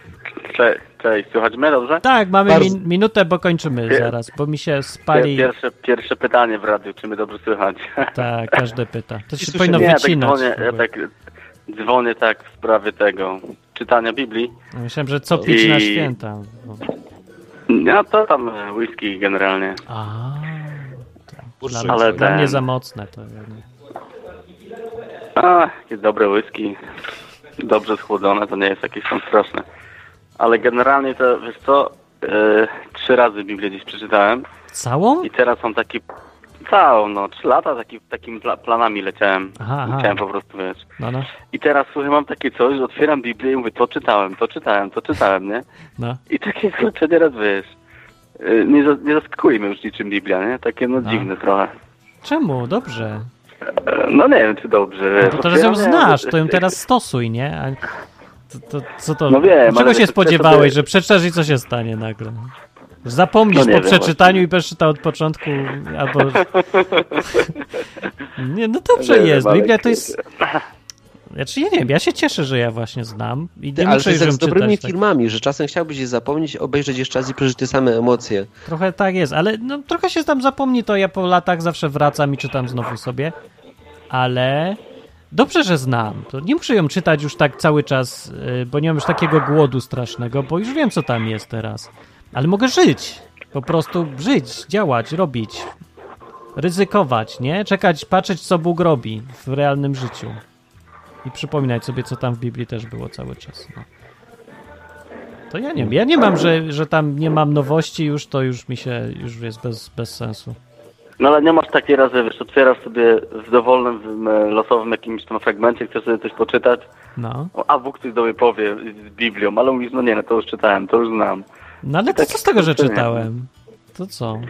Cześć, cześć. Słychać mnie dobrze? Tak, mamy min minutę, bo kończymy Pier- zaraz, bo mi się spali... Pierwsze, pierwsze pytanie w radiu, czy mnie dobrze słychać? (laughs) Tak, każdy pyta. To się powinno Nie, ja tak wycinać. dzwonię, ja tak dzwonię tak w sprawie tego czytania Biblii. Myślałem, że co pić na I- święta. No. To tam e, whisky generalnie. A, dla, ale dla ten- mnie za mocne to. ja nie- A, dobre whisky. Dobrze schłodzone, to nie jest jakieś tam straszne. Ale generalnie to, wiesz co, e, trzy razy Biblię dziś przeczytałem Całą? i teraz są taki całą, no trzy lata taki, takimi pla- planami leciałem. Aha, aha. Chciałem po prostu, wiesz. No, no, I teraz słuchaj, mam takie coś, że otwieram Biblię i mówię, to czytałem, to czytałem, to czytałem, nie? (laughs) no. I takie kurczę, teraz wiesz, y, nie, nie zaskakuje mnie już niczym Biblia, nie? Takie no No. dziwne trochę. Czemu? Dobrze. No nie wiem, czy dobrze. No to teraz ją znasz, to ją teraz stosuj, nie? A to, to, co to? No wiem, Czego się spodziewałeś, sobie- że przeczytasz i co się stanie nagle? Zapomnisz No po wiem przeczytaniu właśnie. i będziesz czytał od początku, albo... (laughs) Nie, no dobrze Nie jest, Biblia to jest... Znaczy, ja nie wiem, ja się cieszę, że ja właśnie znam i Ty, nie ale muszę to jest tak z dobrymi czytać. Tak. filmami, że czasem chciałbyś je zapomnieć, obejrzeć jeszcze raz i przeżyć te same emocje. Trochę tak jest, ale no, trochę się tam zapomni, to ja po latach zawsze wracam i czytam znowu sobie, ale dobrze, że znam. To nie muszę ją czytać już tak cały czas, y, bo nie mam już takiego głodu strasznego, bo już wiem, co tam jest teraz. Ale mogę żyć, po prostu żyć, działać, robić, ryzykować, nie? Czekać, patrzeć, co Bóg robi w realnym życiu. I przypominać sobie, co tam w Biblii też było cały czas. No. To ja nie wiem. Ja nie mam, że, że tam nie mam nowości, już to już mi się, już jest bez, bez sensu. No ale nie masz takiej razy, wiesz, otwierasz sobie w dowolnym, e, losowym jakimś tam fragmencie, chcesz sobie coś poczytać, No. a Bóg coś do mnie powie z Biblią, ale mówisz, no nie, no to już czytałem, to już znam. No ale to Tak, co z tego, że czytałem? To co?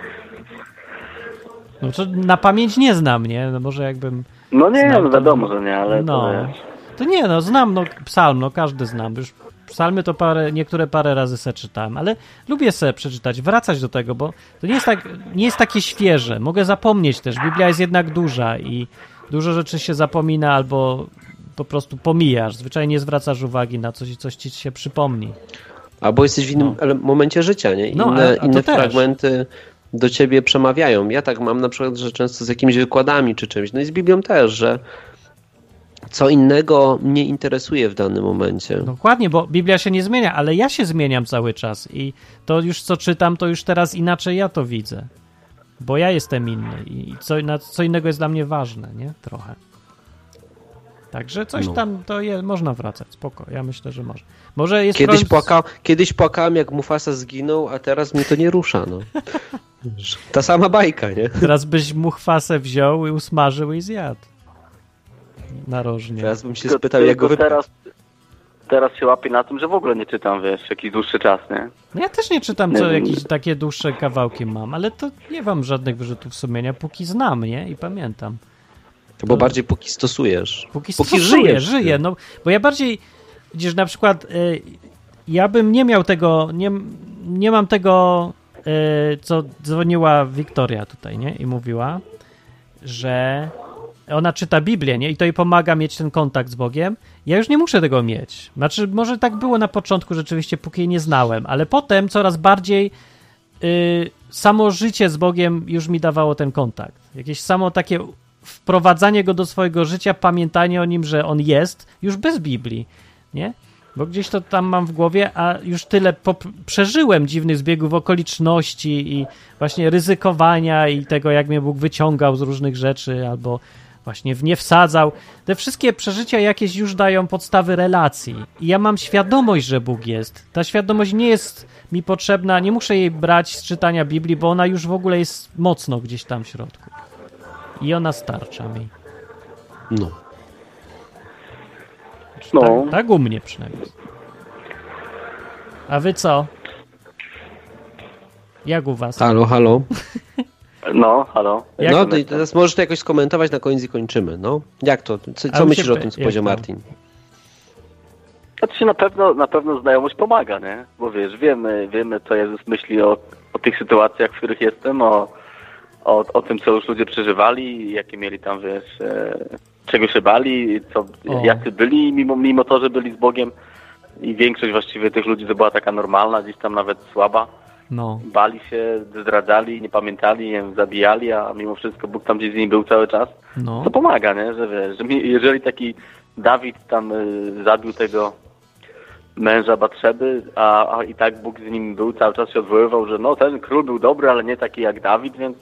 No to na pamięć nie znam, nie? No może jakbym... No nie, Znam no tam- wiadomo, że nie, ale No. to. To nie, no znam, no psalm, no każdy znam. Już psalmy to parę, niektóre parę razy se czytałem, ale lubię se przeczytać, wracać do tego, bo to nie jest tak, nie jest takie świeże. Mogę zapomnieć też. Biblia jest jednak duża i dużo rzeczy się zapomina albo po prostu pomijasz. Zwyczajnie nie zwracasz uwagi na coś i coś ci się przypomni. Albo jesteś w innym ele- momencie życia, nie? No, Inne, a- a to inne też. fragmenty do ciebie przemawiają. Ja tak mam na przykład, że często z jakimiś wykładami czy czymś, no i z Biblią też, że co innego mnie interesuje w danym momencie. Dokładnie, bo Biblia się nie zmienia, ale ja się zmieniam cały czas i to już co czytam, to już teraz inaczej ja to widzę. Bo ja jestem inny i co, co innego jest dla mnie ważne, nie? Trochę. Także coś No. tam to je, można wracać, spoko. Ja myślę, że może. Może jest Kiedyś, problem z- płaka, kiedyś płakałem, jak Mufasa zginął, a teraz mnie to nie rusza. No. (laughs) Ta sama bajka, nie? Teraz byś muchwasę wziął i usmażył i zjadł. Narożnie. Teraz bym się Tylko- spytał, jak go teraz, teraz się łapię na tym, że w ogóle nie czytam, wiesz, jakiś dłuższy czas, nie? No ja też nie czytam, co jakieś takie dłuższe kawałki mam, ale to nie mam żadnych wyrzutów sumienia, póki znam, nie? I pamiętam. Bo bardziej póki stosujesz. Póki, Póki żyjesz, żyję, no, bo ja bardziej, widzisz, na przykład y, ja bym nie miał tego, nie, nie mam tego, y, co dzwoniła Wiktoria tutaj, nie, i mówiła, że ona czyta Biblię, nie? I to jej pomaga mieć ten kontakt z Bogiem. Ja już nie muszę tego mieć. Znaczy, może tak było na początku rzeczywiście, póki jej nie znałem, ale potem coraz bardziej y, samo życie z Bogiem już mi dawało ten kontakt. Jakieś samo takie wprowadzanie go do swojego życia, pamiętanie o nim, że on jest, już bez Biblii, nie? Bo gdzieś to tam mam w głowie, a już tyle przeżyłem dziwnych zbiegów okoliczności i właśnie ryzykowania i tego, jak mnie Bóg wyciągał z różnych rzeczy, albo właśnie w nie wsadzał. Te wszystkie przeżycia jakieś już dają podstawy relacji. I ja mam świadomość, że Bóg jest. Ta świadomość nie jest mi potrzebna, nie muszę jej brać z czytania Biblii, bo ona już w ogóle jest mocno gdzieś tam w środku. I ona starcza mi. No. No. Tak, tak u mnie przynajmniej. A wy co? Jak u was? Halo, halo. (laughs) No, halo. Jak no, to i teraz możesz to jakoś skomentować na koniec i kończymy. No, jak to? Co, co myślisz o tym, co powiedział to? Martin? Znaczy na pewno, na pewno znajomość pomaga, nie? Bo wiesz, wiemy, wiemy co Jezus myśli o, o tych sytuacjach, w których jestem, o, o, o tym, co już ludzie przeżywali, jakie mieli tam, wiesz, e, czego się bali, co, O. jacy byli, mimo, mimo to, że byli z Bogiem. I większość właściwie tych ludzi to była taka normalna, gdzieś tam nawet słaba. No, Bali się, zdradzali, nie pamiętali, nie wiem, zabijali, a mimo wszystko Bóg tam gdzieś z nimi był cały czas. no. To pomaga, nie? Że wiesz, że jeżeli taki Dawid tam y, zabił tego męża Batrzeby, a, a i tak Bóg z nim był, cały czas się odwoływał, że no ten król był dobry, ale nie taki jak Dawid, więc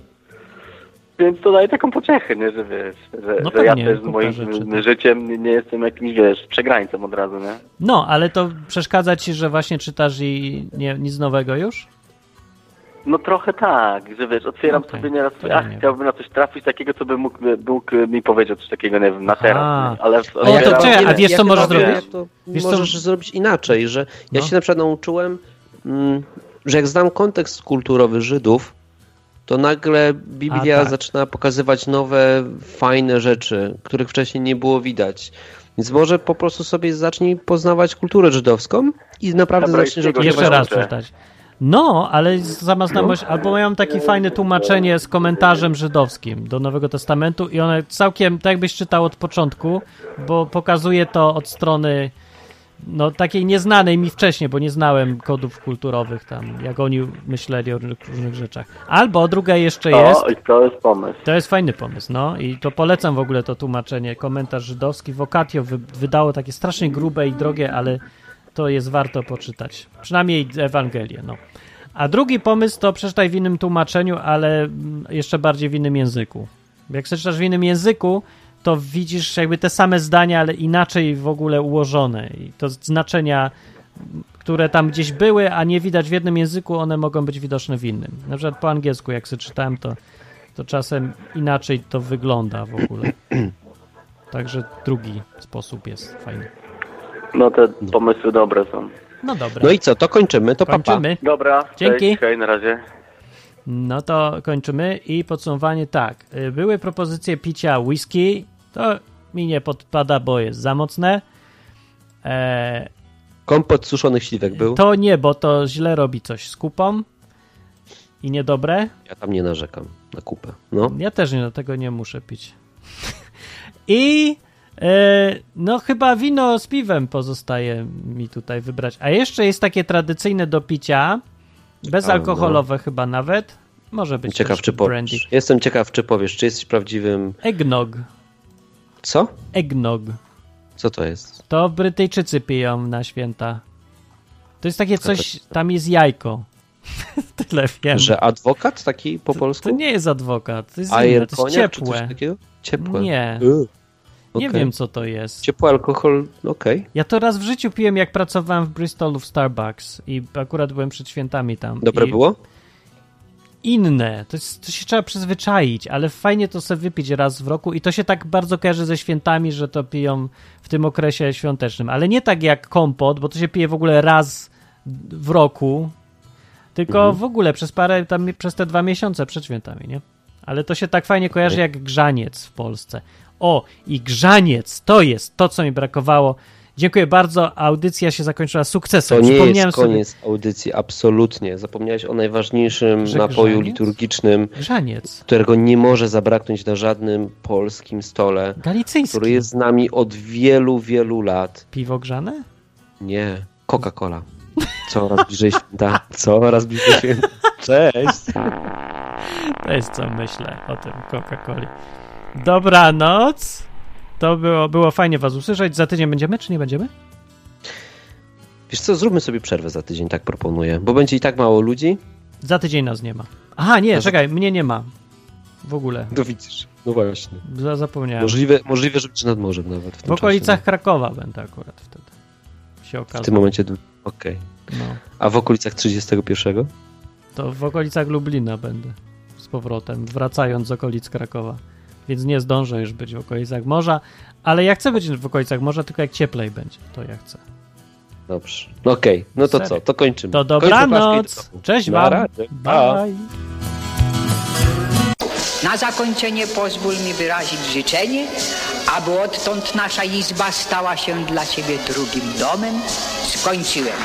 więc to daje taką pociechę, nie? Że wiesz, że, No że ja też z moim rzeczy, tak. życiem nie, nie jestem jakimś, wiesz, przegrańcem od razu, nie? No, ale to przeszkadza ci, że właśnie czytasz i nie, nic nowego już? No trochę tak, że wiesz, otwieram Okej, sobie nieraz, to ja ach, nie chciałbym na coś trafić takiego, co by mógł, Bóg mi powiedział, coś takiego, nie wiem, na teraz, A. nie? ale... O, to otwieram- czekaj, a wiesz, ja co możesz zrobić? To Wiesz, co- możesz zrobić inaczej, że ja No. się na przykład nauczyłem, mm, że jak znam kontekst kulturowy Żydów, to nagle Biblia A, tak. zaczyna pokazywać nowe, fajne rzeczy, których wcześniej nie było widać. Więc może po prostu sobie zacznij poznawać kulturę żydowską i naprawdę Hebrajskiego zaczniesz nie odkrywać Jeszcze raz przeczytać. No, ale sama znajomość, albo mają takie fajne tłumaczenie z komentarzem żydowskim do Nowego Testamentu i one całkiem, tak jakbyś czytał od początku, bo pokazuje to od strony no takiej nieznanej mi wcześniej, bo nie znałem kodów kulturowych tam, jak oni myśleli o różnych, różnych rzeczach. Albo druga jeszcze jest, O, i to jest pomysł. to jest fajny pomysł, no i to polecam w ogóle to tłumaczenie, komentarz żydowski. Vocatio wy, wydało takie strasznie grube i drogie, ale to jest warto poczytać. Przynajmniej Ewangelię, no. A drugi pomysł to przeczytaj w innym tłumaczeniu, ale mm, jeszcze bardziej w innym języku. Jak przeczytasz w innym języku, to widzisz jakby te same zdania, ale inaczej w ogóle ułożone. I to znaczenia, które tam gdzieś były, a nie widać w jednym języku, one mogą być widoczne w innym. Na przykład po angielsku, jak sobie czytałem, to, to czasem inaczej to wygląda w ogóle. (clears throat) Także drugi sposób jest fajny. No te pomysły dobre są. No dobra, No i co, to kończymy, to papa. kończymy. Dobra, Dzięki. Cześć, hej, na razie. No to kończymy i podsumowanie tak. Y, Były propozycje picia whisky, to mi nie podpada, bo jest za mocne. E, Kompot suszonych śliwek był, to nie, bo to źle robi coś z kupą i niedobre. ja tam nie narzekam na kupę. No. Ja też nie, tego nie muszę pić. (laughs) I e, no chyba wino z piwem pozostaje mi tutaj wybrać. A jeszcze jest takie tradycyjne do picia, bezalkoholowe chyba nawet. Może być Ciekaw, czy brandy. powiesz. Jestem ciekaw, czy powiesz, czy jesteś prawdziwym... Eggnog. Co? Eggnog. Co to jest? To Brytyjczycy piją na święta. To jest takie Co to coś, tam jest jajko. (laughs) Tyle wiem. Że adwokat taki po polsku? To nie jest adwokat, to jest, inne, Ajer to jest ciepłe. Ciepłe. Nie, Y, nie okej. wiem co to jest. Ciepły alkohol, okej. Ja to raz w życiu piłem, jak pracowałem w Bristolu w Starbucks i akurat byłem przed świętami tam. Dobre I było? Inne, to, jest, to się trzeba przyzwyczaić, ale fajnie to sobie wypić raz w roku i to się tak bardzo kojarzy ze świętami, że to piją w tym okresie świątecznym, ale nie tak jak kompot, bo to się pije w ogóle raz w roku, tylko Mhm. w ogóle przez parę, tam przez te dwa miesiące przed świętami, nie? Ale to się tak fajnie kojarzy jak grzaniec w Polsce. O, i grzaniec, to jest to, co mi brakowało. Dziękuję bardzo. Audycja się zakończyła To sukcesem. nie Przypomniałem jest sobie- koniec audycji, absolutnie. Zapomniałeś o najważniejszym Że napoju grzaniec? liturgicznym, Grzaniec. którego nie może zabraknąć na żadnym polskim stole, Galicyjski. który jest z nami od wielu, wielu lat. Piwo grzane? Nie, Coca-Cola. Coraz bliżej święta. Coraz bliżej święta. Cześć. To jest co myślę o tym Coca-Coli. Dobranoc. To było, było fajnie was usłyszeć. Za tydzień będziemy, czy nie będziemy? Wiesz co, zróbmy sobie przerwę za tydzień, tak proponuję, bo będzie i tak mało ludzi. Za tydzień nas nie ma. Aha, nie, za- czekaj, mnie nie ma. W ogóle. No widzisz. No właśnie. Za- Zapomniałem. Możliwe, możliwe że będzie nad morzem nawet w W okolicach czasie. Krakowa będę akurat wtedy. Się W tym momencie, okej. No. A w okolicach 31? To w okolicach Lublina będę z powrotem, wracając z okolic Krakowa. Więc nie zdążę już być w okolicach morza, ale ja chcę być w okolicach morza, tylko jak cieplej będzie, to ja chcę. Dobrze. No Okej, no to Serio? co, to kończymy. To do dobranoc. Cześć Na wam. Pa. Bye. Na zakończenie pozwól mi wyrazić życzenie, aby odtąd nasza izba stała się dla Ciebie drugim domem. Skończyłem.